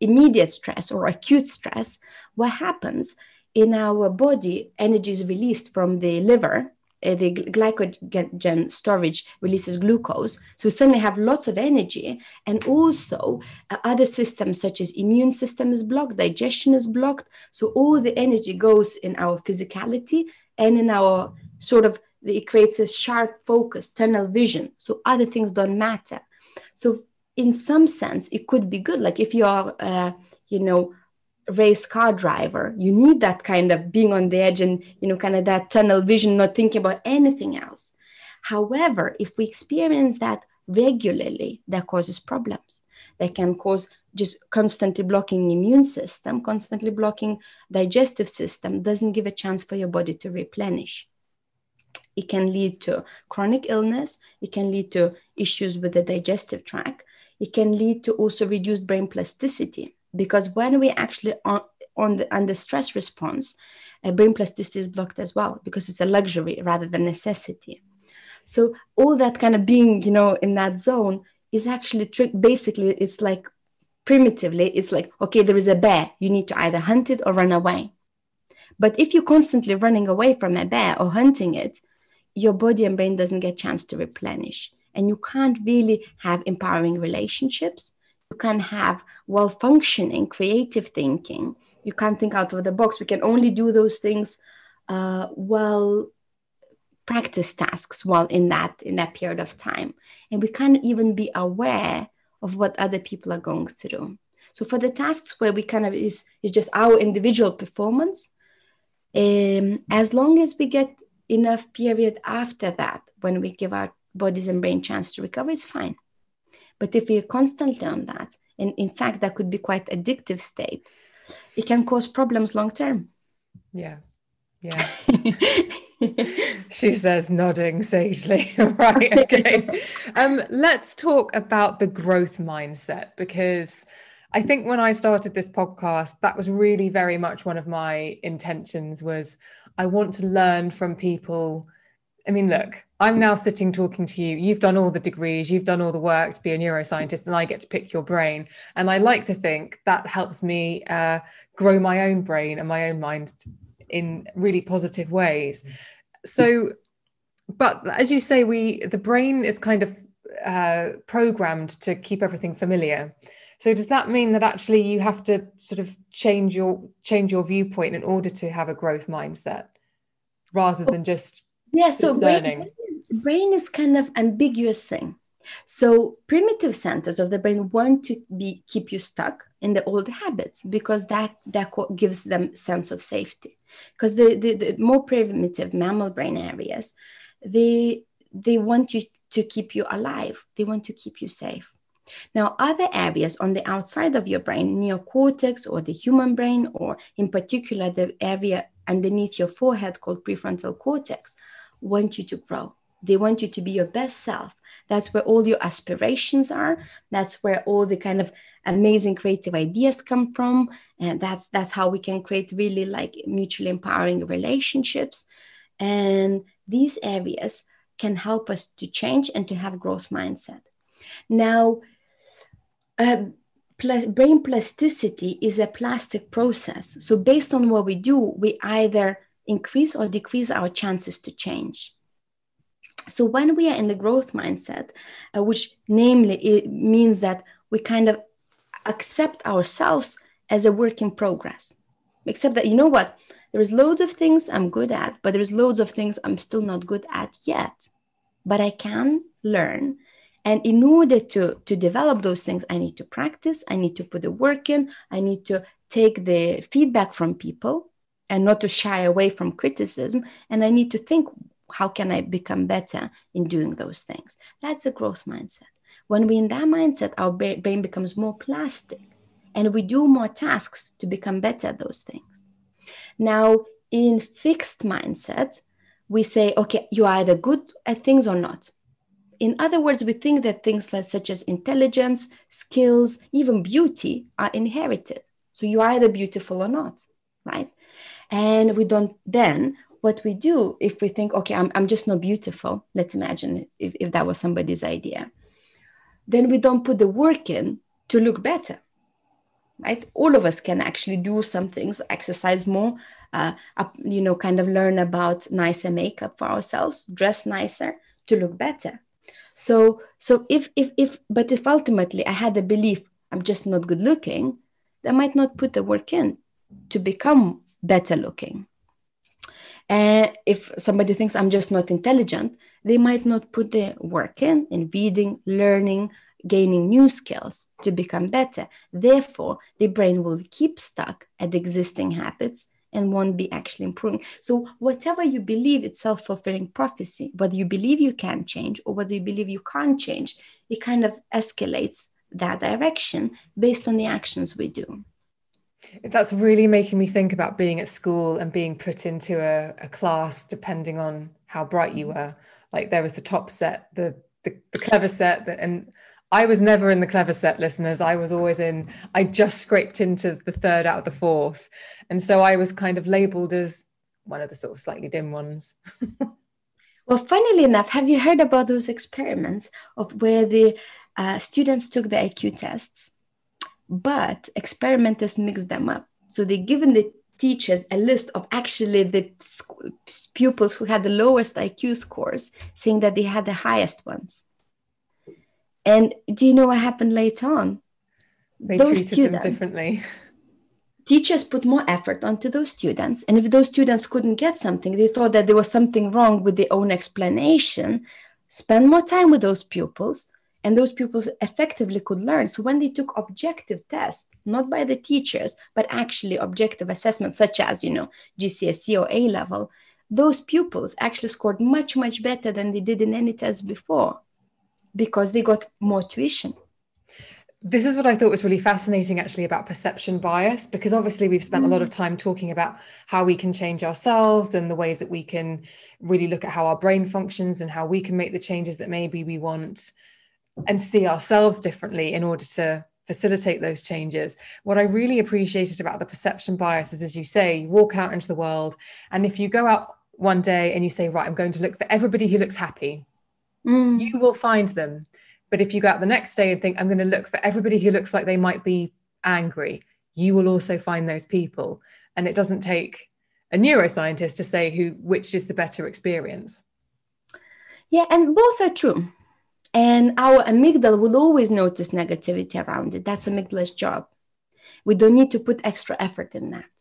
immediate stress or acute stress, what happens in our body? Energy is released from the liver uh, the glycogen storage releases glucose. So we suddenly have lots of energy. And also uh, other systems such as immune system is blocked, digestion is blocked. So all the energy goes in our physicality and in our sort of, it creates a sharp focus, tunnel vision. So other things don't matter. So in some sense, it could be good. Like if you are, uh, you know, race car driver. You need that kind of being on the edge and you know kind of that tunnel vision not thinking about anything else. However if we experience that regularly that causes problems. That can cause just constantly blocking immune system constantly blocking digestive system doesn't give a chance for your body to replenish. It can lead to chronic illness. It can lead to issues with the digestive tract. It can lead to also reduced brain plasticity because when we actually on, on the under stress response brain plasticity is blocked as well because it's a luxury rather than necessity. So all that kind of being you know in that zone is actually trick basically it's like primitively it's like okay there is a bear you need to either hunt it or run away. But if you're constantly running away from a bear or hunting it your body and brain doesn't get chance to replenish. And you can't really have empowering relationships you can have well functioning creative thinking. You can't think out of the box. We can only do those things uh, well practice tasks while in that in that period of time. And we can't even be aware of what other people are going through. So for the tasks where we kind of is is just our individual performance um, as long as we get enough period after that when we give our bodies and brain chance to recover it's fine but if we are constantly on that, and in fact, that could be quite addictive state, it can cause problems long term. Yeah. Yeah. she says, nodding sagely. right. Okay. Um, let's talk about the growth mindset because I think when I started this podcast, that was really very much one of my intentions was I want to learn from people. I mean, look, I'm now sitting talking to you. You've done all the degrees, you've done all the work to be a neuroscientist, and I get to pick your brain. And I like to think that helps me uh, grow my own brain and my own mind in really positive ways. So, but as you say, we the brain is kind of uh, programmed to keep everything familiar. So does that mean that actually you have to sort of change your change your viewpoint in order to have a growth mindset, rather than just yeah so learning? Brain, brain is kind of ambiguous thing. So primitive centers of the brain want to be keep you stuck in the old habits because that that gives them sense of safety. Because the, the, the more primitive mammal brain areas they they want you to keep you alive. They want to keep you safe. Now other areas on the outside of your brain neocortex or the human brain or in particular the area underneath your forehead called prefrontal cortex want you to grow they want you to be your best self. That's where all your aspirations are. That's where all the kind of amazing creative ideas come from. And that's that's how we can create really like mutually empowering relationships. And these areas can help us to change and to have growth mindset. Now, uh, brain plasticity is a plastic process. So, based on what we do, we either increase or decrease our chances to change. So, when we are in the growth mindset, uh, which namely means that we kind of accept ourselves as a work in progress, except that, you know what, there's loads of things I'm good at, but there's loads of things I'm still not good at yet. But I can learn and in order to, to develop those things, I need to practice, I need to put the work in, I need to take the feedback from people and not to shy away from criticism. And I need to think, how can I become better in doing those things? That's a growth mindset. When we're in that mindset, our brain becomes more plastic and we do more tasks to become better at those things. Now, in fixed mindsets, we say, okay, you're either good at things or not in other words, we think that things such as intelligence, skills, even beauty are inherited. So you're either beautiful or not, right? And we don't then, what we do if we think, okay, I'm, I'm just not beautiful, let's imagine if, if that was somebody's idea, then we don't put the work in to look better, right? All of us can actually do some things, exercise more, uh, up, you know, kind of learn about nicer makeup for ourselves, dress nicer to look better so so if if if but if ultimately i had the belief i'm just not good looking i might not put the work in to become better looking and if somebody thinks i'm just not intelligent they might not put the work in in reading learning gaining new skills to become better therefore the brain will keep stuck at existing habits and won't be actually improving. So, whatever you believe, it's self fulfilling prophecy. Whether you believe you can change or whether you believe you can't change, it kind of escalates that direction based on the actions we do. That's really making me think about being at school and being put into a, a class depending on how bright you were. Like there was the top set, the the, the clever set, and I was never in the clever set listeners. I was always in, I just scraped into the third out of the fourth. And so I was kind of labeled as one of the sort of slightly dim ones. well, funnily enough, have you heard about those experiments of where the uh, students took the IQ tests, but experimenters mixed them up? So they given the teachers a list of actually the pupils who had the lowest IQ scores, saying that they had the highest ones. And do you know what happened later on? They those treated students, them differently. Teachers put more effort onto those students. And if those students couldn't get something, they thought that there was something wrong with their own explanation. Spend more time with those pupils, and those pupils effectively could learn. So when they took objective tests, not by the teachers, but actually objective assessments, such as, you know, GCSE or A level, those pupils actually scored much, much better than they did in any test before because they got more tuition. This is what I thought was really fascinating actually about perception bias, because obviously we've spent a lot of mm. time talking about how we can change ourselves and the ways that we can really look at how our brain functions and how we can make the changes that maybe we want and see ourselves differently in order to facilitate those changes. What I really appreciated about the perception bias is, as you say, you walk out into the world, and if you go out one day and you say, Right, I'm going to look for everybody who looks happy, mm. you will find them. But if you go out the next day and think, I'm going to look for everybody who looks like they might be angry, you will also find those people. And it doesn't take a neuroscientist to say who which is the better experience. Yeah, and both are true. And our amygdala will always notice negativity around it. That's amygdala's job. We don't need to put extra effort in that.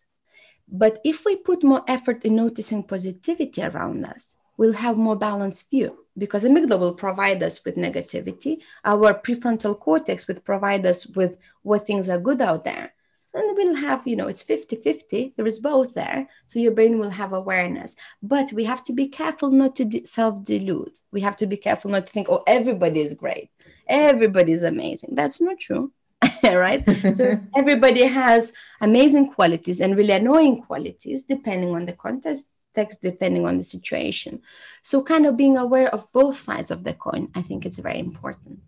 But if we put more effort in noticing positivity around us, we'll have more balanced view because amygdala will provide us with negativity our prefrontal cortex will provide us with what things are good out there and we'll have you know it's 50 50 there is both there so your brain will have awareness. But we have to be careful not to self delude we have to be careful not to think oh everybody is great. Everybody is amazing. That's not true right? So everybody has amazing qualities and really annoying qualities depending on the context text depending on the situation. So, kind of being aware of both sides of the coin, I think it's very important.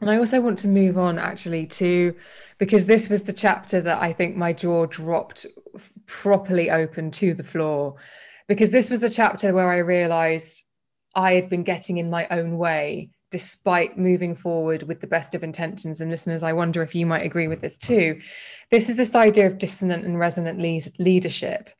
And I also want to move on actually to because this was the chapter that I think my jaw dropped properly open to the floor. Because this was the chapter where I realized I had been getting in my own way despite moving forward with the best of intentions. And listeners, I wonder if you might agree with this too. This is this idea of dissonant and resonant leadership.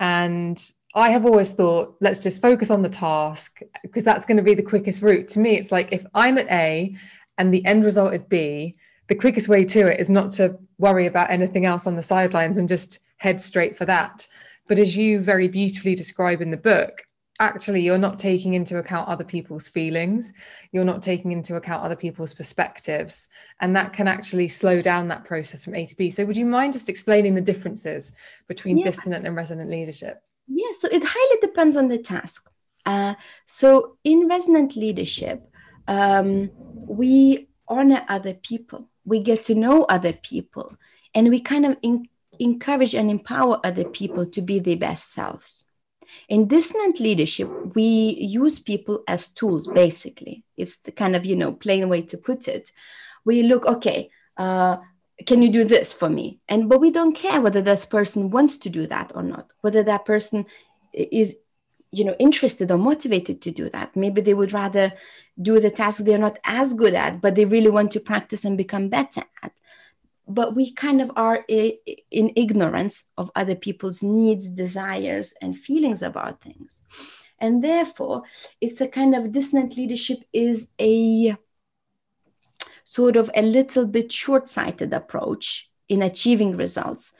And I have always thought, let's just focus on the task because that's going to be the quickest route. To me, it's like if I'm at A and the end result is B, the quickest way to it is not to worry about anything else on the sidelines and just head straight for that. But as you very beautifully describe in the book, actually you're not taking into account other people's feelings. You're not taking into account other people's perspectives. And that can actually slow down that process from a to b. So would you mind just explaining the differences between yeah. dissonant and resonant leadership? Yeah so it highly depends on the task. Uh, so in resonant leadership um, we honor other people we get to know other people and we kind of in- encourage and empower other people to be their best selves in dissonant leadership, we use people as tools, basically. It's the kind of, you know, plain way to put it. We look, okay, uh, can you do this for me? And but we don't care whether that person wants to do that or not, whether that person is you know interested or motivated to do that maybe they would rather do the task they're not as good at but they really want to practice and become better at but we kind of are in ignorance of other people's needs, desires, and feelings about things. And therefore, it's a kind of dissonant leadership is a sort of a little bit short sighted approach in achieving results.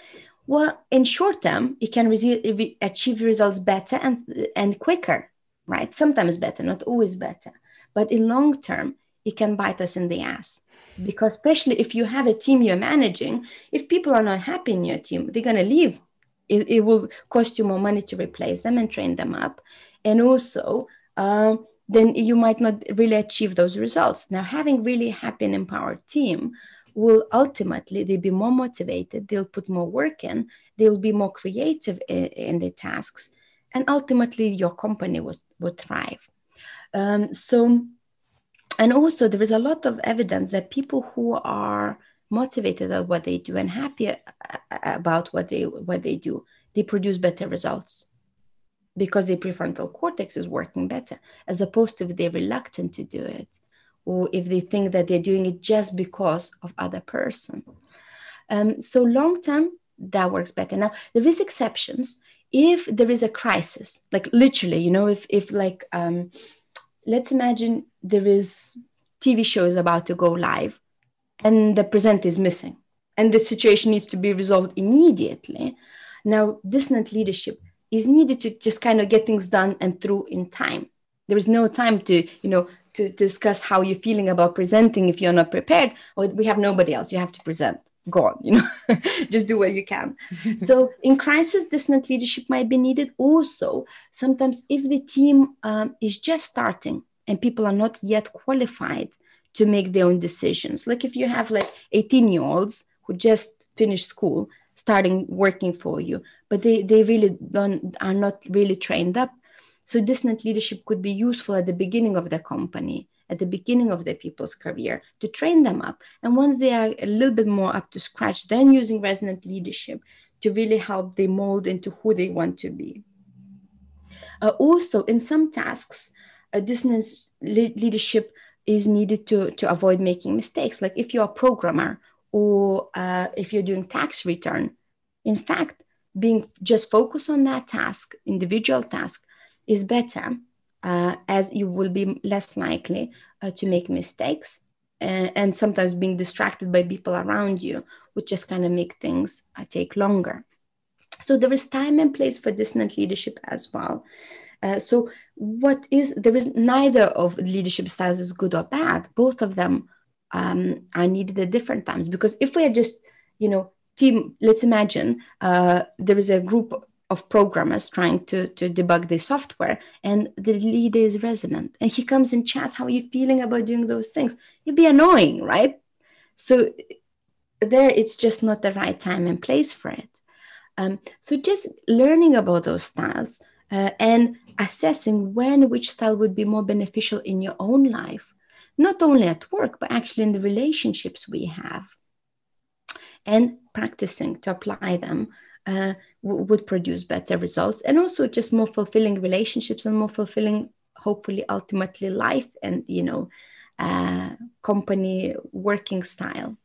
Well, in short term, it can re- achieve results better and, and quicker, right? Sometimes better, not always better. But in long term, it can bite us in the ass because especially if you have a team you're managing if people are not happy in your team they're going to leave it, it, will cost you more money to replace them and train them up and also uh, then you might not really achieve those results now having really happy and empowered team will ultimately they'll be more motivated they'll put more work in they'll be more creative in, in their tasks and ultimately your company will, will thrive. Um, so and also there is a lot of evidence that people who are motivated at what they do and happy about what they what they do they produce better results because their prefrontal cortex is working better as opposed to if they're reluctant to do it or if they think that they're doing it just because of other person um, so long term that works better now there is exceptions if there is a crisis like literally you know if if like um, let's imagine there is TV show is about to go live and the presenter is missing and the situation needs to be resolved immediately. Now, dissonant leadership is needed to just kind of get things done and through in time. There is no time to, you know, to discuss how you're feeling about presenting if you're not prepared, or we have nobody else, you have to present. Gone you know just do what you can. So in crisis dissonant leadership might be needed. Also sometimes if the team um, is just starting and people are not yet qualified to make their own decisions like if you have like 18 year olds who just finished school starting working for you but they they really don't are not really trained up so dissonant leadership could be useful at the beginning of the company at the beginning of their people's career to train them up. And once they are a little bit more up to scratch, then using resonant leadership to really help them mold into who they want to be. Uh, also, in some tasks, a dissonance le- leadership is needed to, to avoid making mistakes. Like if you're a programmer or uh, if you're doing tax return, in fact, being just focused on that task, individual task, is better uh, as you will be less likely uh, to make mistakes and, uh, and, sometimes being distracted by people around you would just kind of make things uh, take longer. So there is time and place for dissonant leadership as well. Uh, so what is there is neither of leadership styles is good or bad. Both of them um, are needed at different times. Because if we are just you know team let's imagine uh, there is a group of programmers trying to, to debug the software and the leader is resonant and he comes and chats how are you feeling about doing those things? It'd be annoying right? So there it's just not the right time and place for it. Um, so just learning about those styles uh, and assessing when which style would be more beneficial in your own life not only at work but actually in the relationships we have and practicing to apply them uh, w- would produce better results and also just more fulfilling relationships and more fulfilling hopefully ultimately life and you know uh, company working style.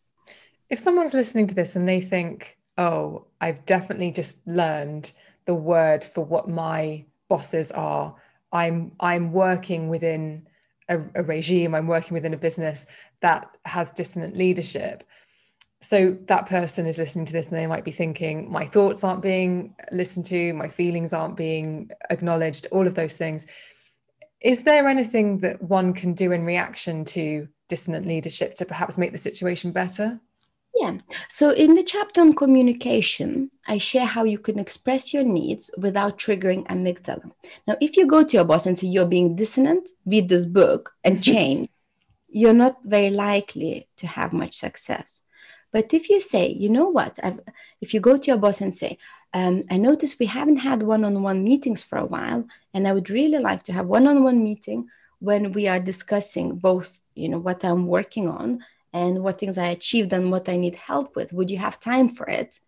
If someone's listening to this and they think, oh, I've definitely just learned the word for what my bosses are, I'm I'm working within a, a regime, I'm working within a business that has dissonant leadership. So that person is listening to this and they might be thinking, my thoughts aren't being listened to, my feelings aren't being acknowledged, all of those things. Is there anything that one can do in reaction to dissonant leadership to perhaps make the situation better? Yeah. So in the chapter on communication, I share how you can express your needs without triggering amygdala. Now, if you go to your boss and say you're being dissonant, read this book and change, you're not very likely to have much success. But if you say, you know what, I've, if you go to your boss and say, um, I noticed we haven't had one on one meetings for a while, and I would really like to have one on one meeting when we are discussing both, you know, what I'm working on and what things I achieved and what I need help with. Would you have time for it?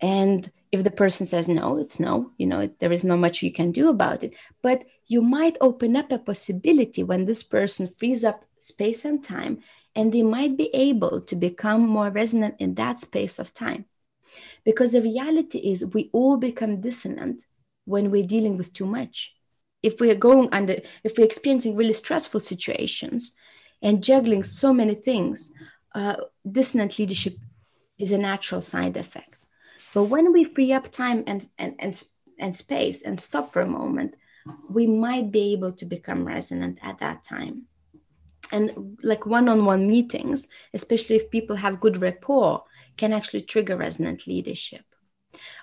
And if the person says no, it's no, you know, there is not much you can do about it. But you might open up a possibility when this person frees up space and time, and they might be able to become more resonant in that space of time. Because the reality is, we all become dissonant when we're dealing with too much. If we are going under, if we're experiencing really stressful situations and juggling so many things, uh, dissonant leadership is a natural side effect. But when we free up time and, and, and, and space and stop for a moment, we might be able to become resonant at that time. And like one on one meetings, especially if people have good rapport, can actually trigger resonant leadership.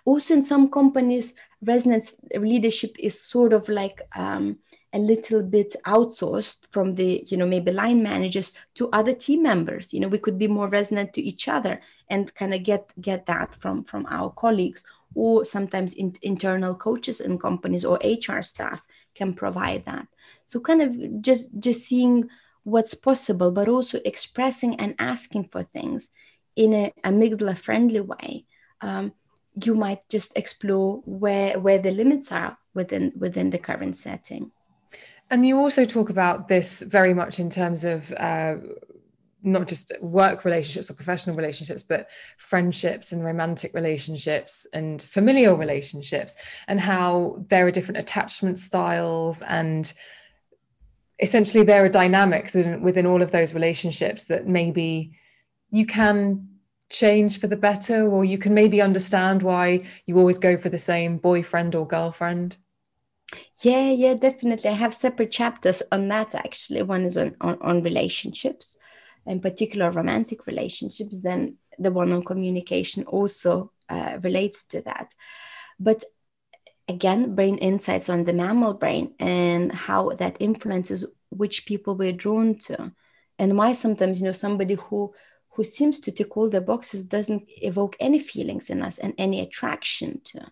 Also, in some companies, resonant leadership is sort of like um, a little bit outsourced from the, you know, maybe line managers to other team members. You know, we could be more resonant to each other and kind of get get that from from our colleagues, or sometimes in, internal coaches in companies or HR staff can provide that. So, kind of just just seeing what's possible, but also expressing and asking for things in an amygdala friendly way, um, you might just explore where where the limits are within within the current setting. And you also talk about this very much in terms of uh, not just work relationships or professional relationships, but friendships and romantic relationships and familial relationships, and how there are different attachment styles and essentially there are dynamics within, within all of those relationships that maybe you can change for the better or you can maybe understand why you always go for the same boyfriend or girlfriend. Yeah yeah definitely. I have separate chapters on that actually. One is on on, on relationships in particular romantic relationships. Then the one on communication also uh, relates to that. But again brain insights on the mammal brain and how that influences which people we're drawn to. And why sometimes you know somebody who who seems to tick all the boxes doesn't evoke any feelings in us and any attraction to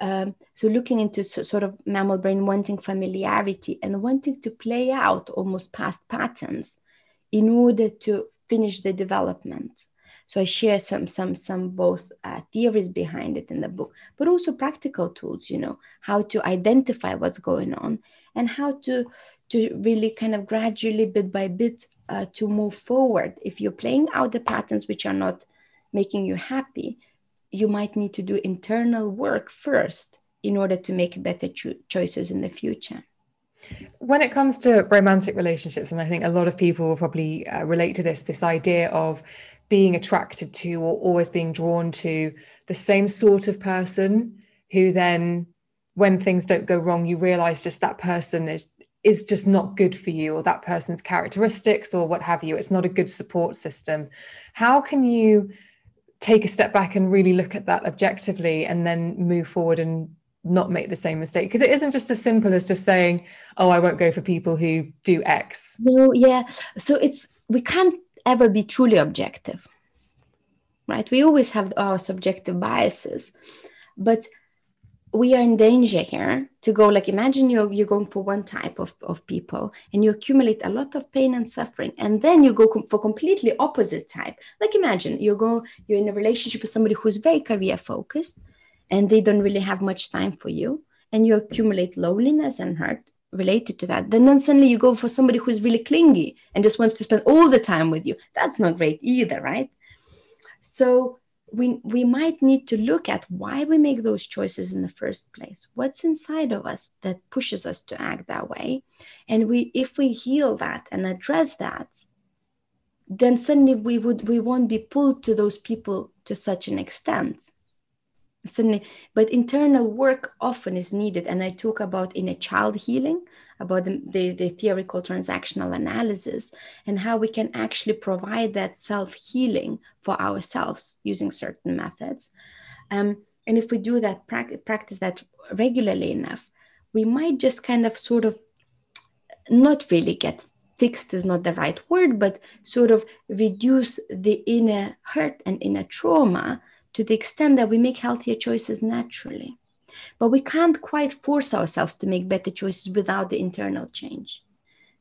um, so looking into so, sort of mammal brain wanting familiarity and wanting to play out almost past patterns in order to finish the development so I share some some some both uh, theories behind it in the book, but also practical tools. You know how to identify what's going on and how to to really kind of gradually, bit by bit, uh, to move forward. If you're playing out the patterns which are not making you happy, you might need to do internal work first in order to make better cho- choices in the future. When it comes to romantic relationships, and I think a lot of people will probably uh, relate to this, this idea of being attracted to or always being drawn to the same sort of person who then when things don't go wrong you realize just that person is is just not good for you or that person's characteristics or what have you. It's not a good support system. How can you take a step back and really look at that objectively and then move forward and not make the same mistake? Because it isn't just as simple as just saying oh i won't go for people who do x. No yeah. So it's we can't ever be truly objective right? We always have our subjective biases but we are in danger here to go like imagine you're, you're going for one type of, of people and you accumulate a lot of pain and suffering and then you go com- for completely opposite type. Like imagine you go you're in a relationship with somebody who's very career focused and they don't really have much time for you and you accumulate loneliness and hurt related to that then then suddenly you go for somebody who's really clingy and just wants to spend all the time with you. That's not great either right? So we we might need to look at why we make those choices in the first place. What's inside of us that pushes us to act that way? And we if we heal that and address that then suddenly we would we won't be pulled to those people to such an extent suddenly but internal work often is needed. And i talk about inner child healing about the, the, the theoretical transactional analysis and how we can actually provide that self-healing for ourselves using certain methods. Um, and if we do that practice that regularly enough we might just kind of sort of not really get fixed is not the right word but sort of reduce the inner hurt and inner trauma to the extent that we make healthier choices naturally. But we can't quite force ourselves to make better choices without the internal change.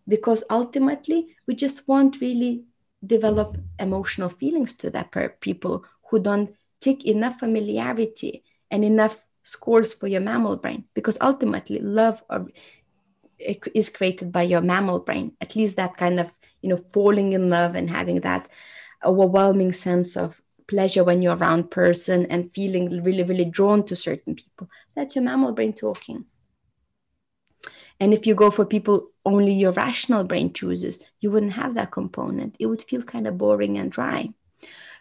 Because ultimately, we just won't really develop emotional feelings to that per people who don't take enough familiarity and enough scores for your mammal brain. Because ultimately, love or, eh, is created by your mammal brain. At least that kind of, you know, falling in love and having that overwhelming sense of pleasure when you're around person and feeling really really drawn to certain people. That's your mammal brain talking. And if you go for people only your rational brain chooses you wouldn't have that component. It would feel kind of boring and dry.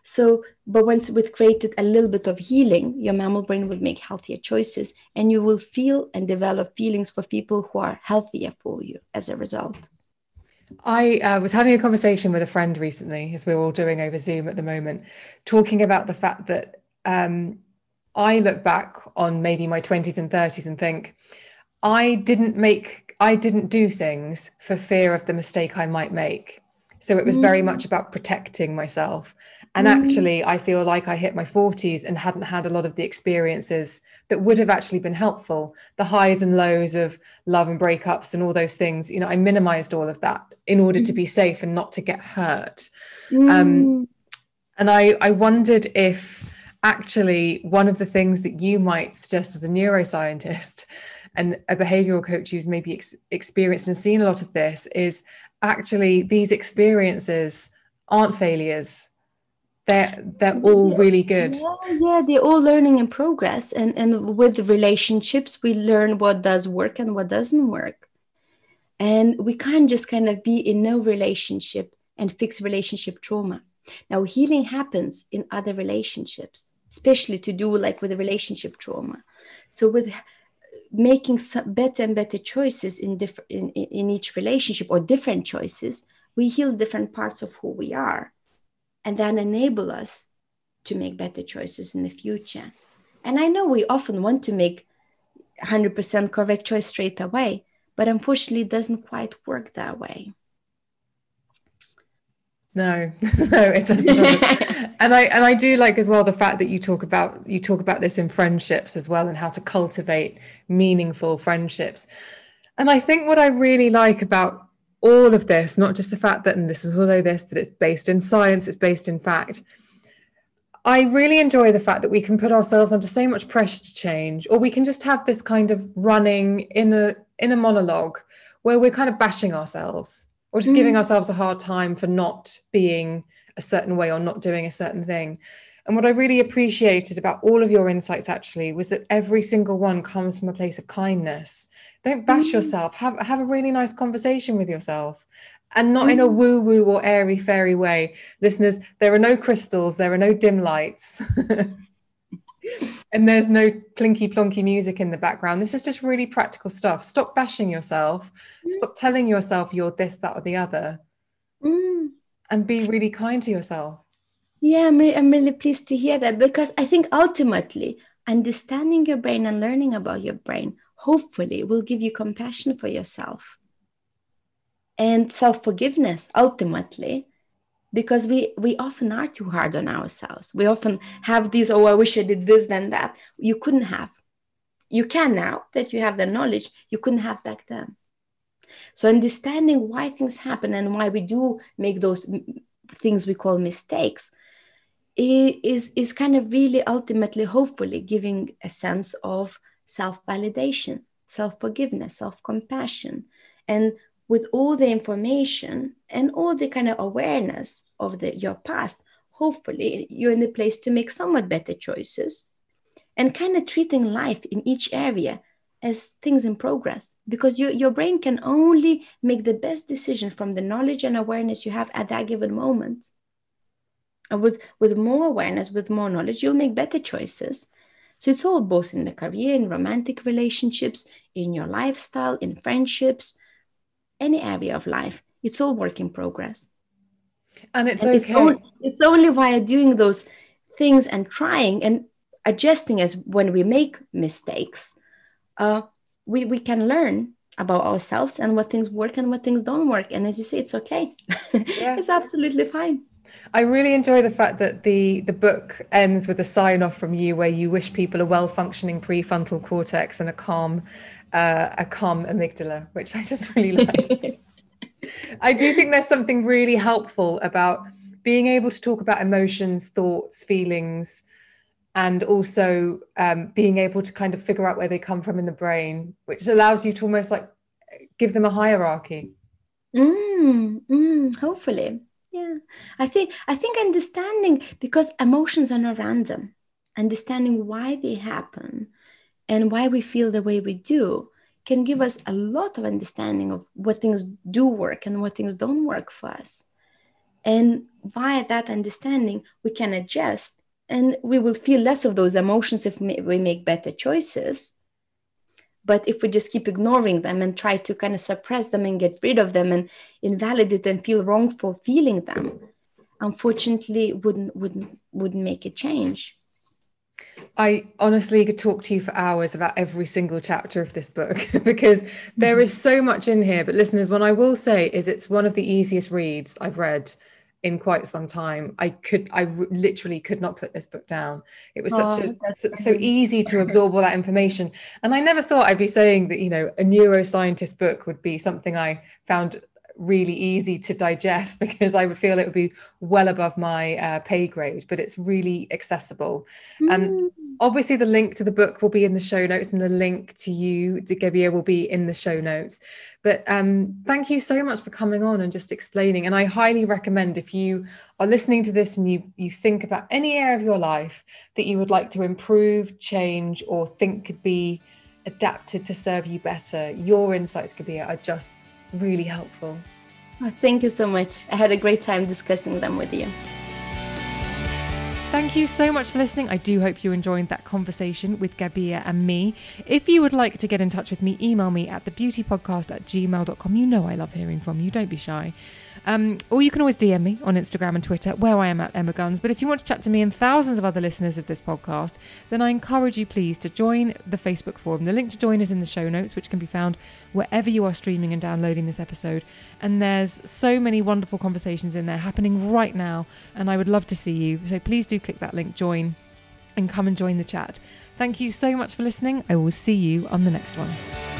So but once with created a little bit of healing your mammal brain will make healthier choices and you will feel and develop feelings for people who are healthier for you as a result I uh, was having a conversation with a friend recently, as we're all doing over Zoom at the moment, talking about the fact that um, I look back on maybe my 20s and 30s and think, I didn't make, I didn't do things for fear of the mistake I might make. So it was very much mm. about protecting myself. And mm. actually, I feel like I hit my 40s and hadn't had a lot of the experiences that would have actually been helpful the highs and lows of love and breakups and all those things. You know, I minimized all of that in order to be mm. safe and not to get hurt. Um, mm. Um, and I, I wondered if actually one of the things that you might suggest as a neuroscientist and a behavioral coach who's maybe ex- experienced and seen a lot of this is actually these experiences aren't failures they're they're all really good. Yeah, yeah they're all learning in progress. And and with relationships we learn what does work and what doesn't work. And we can't just kind of be in no relationship and fix relationship trauma. Now healing happens in other relationships especially to do like with the relationship trauma. So with making some better and better choices in different in, in each relationship or different choices we heal different parts of who we are and then enable us to make better choices in the future. And I know we often want to make 100% correct choice straight away, but unfortunately, it doesn't quite work that way. No, no, it doesn't. and I and I do like as well the fact that you talk about you talk about this in friendships as well and how to cultivate meaningful friendships. And I think what I really like about all of this, not just the fact that, and this is although this, that it's based in science, it's based in fact. I really enjoy the fact that we can put ourselves under so much pressure to change, or we can just have this kind of running in a in a monologue where we're kind of bashing ourselves or just mm. giving ourselves a hard time for not being a certain way or not doing a certain thing. And what I really appreciated about all of your insights actually was that every single one comes from a place of kindness don't bash mm. yourself. Have have a really nice conversation with yourself. And not mm. in a mm. woo woo or airy fairy way. Listeners, there are no crystals, there are no dim lights. and there's no plinky plonky music in the background. This is just really practical stuff. Stop bashing yourself. Mm. Stop telling yourself you're this, that, or the other. Mm. And be really kind to yourself. Yeah, I'm really, I'm really pleased to hear that because I think ultimately understanding your brain and learning about your brain hopefully will give you compassion for yourself and self-forgiveness ultimately because we we often are too hard on ourselves. We often have these oh i wish i did this then that. You couldn't have. You can now that you have the knowledge you couldn't have back then. So understanding why things happen and why we do make those things we call mistakes is is kind of really ultimately hopefully giving a sense of self validation. self forgiveness, self compassion. And with all the information and all the kind of awareness of the, your past, hopefully you're in the place to make somewhat better choices and kind of treating life in each area as things in progress because you, your brain can only make the best decision from the knowledge and awareness you have at that given moment and with with more awareness with more knowledge you'll make better choices so it's all both in the career in romantic relationships in your lifestyle in friendships any area of life. It's all work in progress. And it's and okay. it's only, it's only via doing those things and trying and adjusting as when we make mistakes uh, we, we can learn about ourselves and what things work and what things don't work. And as you say it's okay. Yeah. it's absolutely fine I really enjoy the fact that the the book ends with a sign off from you where you wish people a well functioning prefrontal cortex and a calm uh, a calm amygdala, which I just really like. I do think there's something really helpful about being able to talk about emotions, thoughts, feelings, and also um, being able to kind of figure out where they come from in the brain, which allows you to almost like give them a hierarchy. Mm, mm, hopefully, yeah. I think I think understanding because emotions are not random. Understanding why they happen and why we feel the way we do can give us a lot of understanding of what things do work and what things don't work for us. And via that understanding, we can adjust and we will feel less of those emotions if we make better choices but if we just keep ignoring them and try to kind of suppress them and get rid of them and invalidate and feel wrong for feeling them unfortunately wouldn't wouldn't wouldn't make a change I honestly could talk to you for hours about every single chapter of this book because there is so much in here. But listeners, what I will say is it's one of the easiest reads I've read in quite some time. I could, I r- literally could not put this book down. It was such oh, a so, so, easy to absorb all that information, and I never thought I'd be saying that you know a neuroscientist book would be something I found really easy to digest because I would feel it would be well above my uh, pay grade, but it's really accessible. Mm. And obviously, the link to the book will be in the show notes, and the link to you, to Gabija, will be in the show notes. But um, thank you so much for coming on and just explaining. And I highly recommend if you are listening to this and you you think about any area of your life that you would like to improve, change, or think could be adapted to serve you better, your insights, Gabija, are just really helpful. Oh, thank you so much. I had a great time discussing them with you. Thank you so much for listening. I do hope you enjoyed that conversation with Gabija and me. If you would like to get in touch with me, email me at thebeautypodcast at gmail.com. You know I love hearing from you, don't be shy. Um, or you can always DM me on Instagram and Twitter, where I am at Emma Guns. But if you want to chat to me and thousands of other listeners of this podcast, then I encourage you, please, to join the Facebook forum. The link to join is in the show notes, which can be found wherever you are streaming and downloading this episode. And there's so many wonderful conversations in there happening right now, and I would love to see you. So please do click that link, join, and come and join the chat. Thank you so much for listening. I will see you on the next one.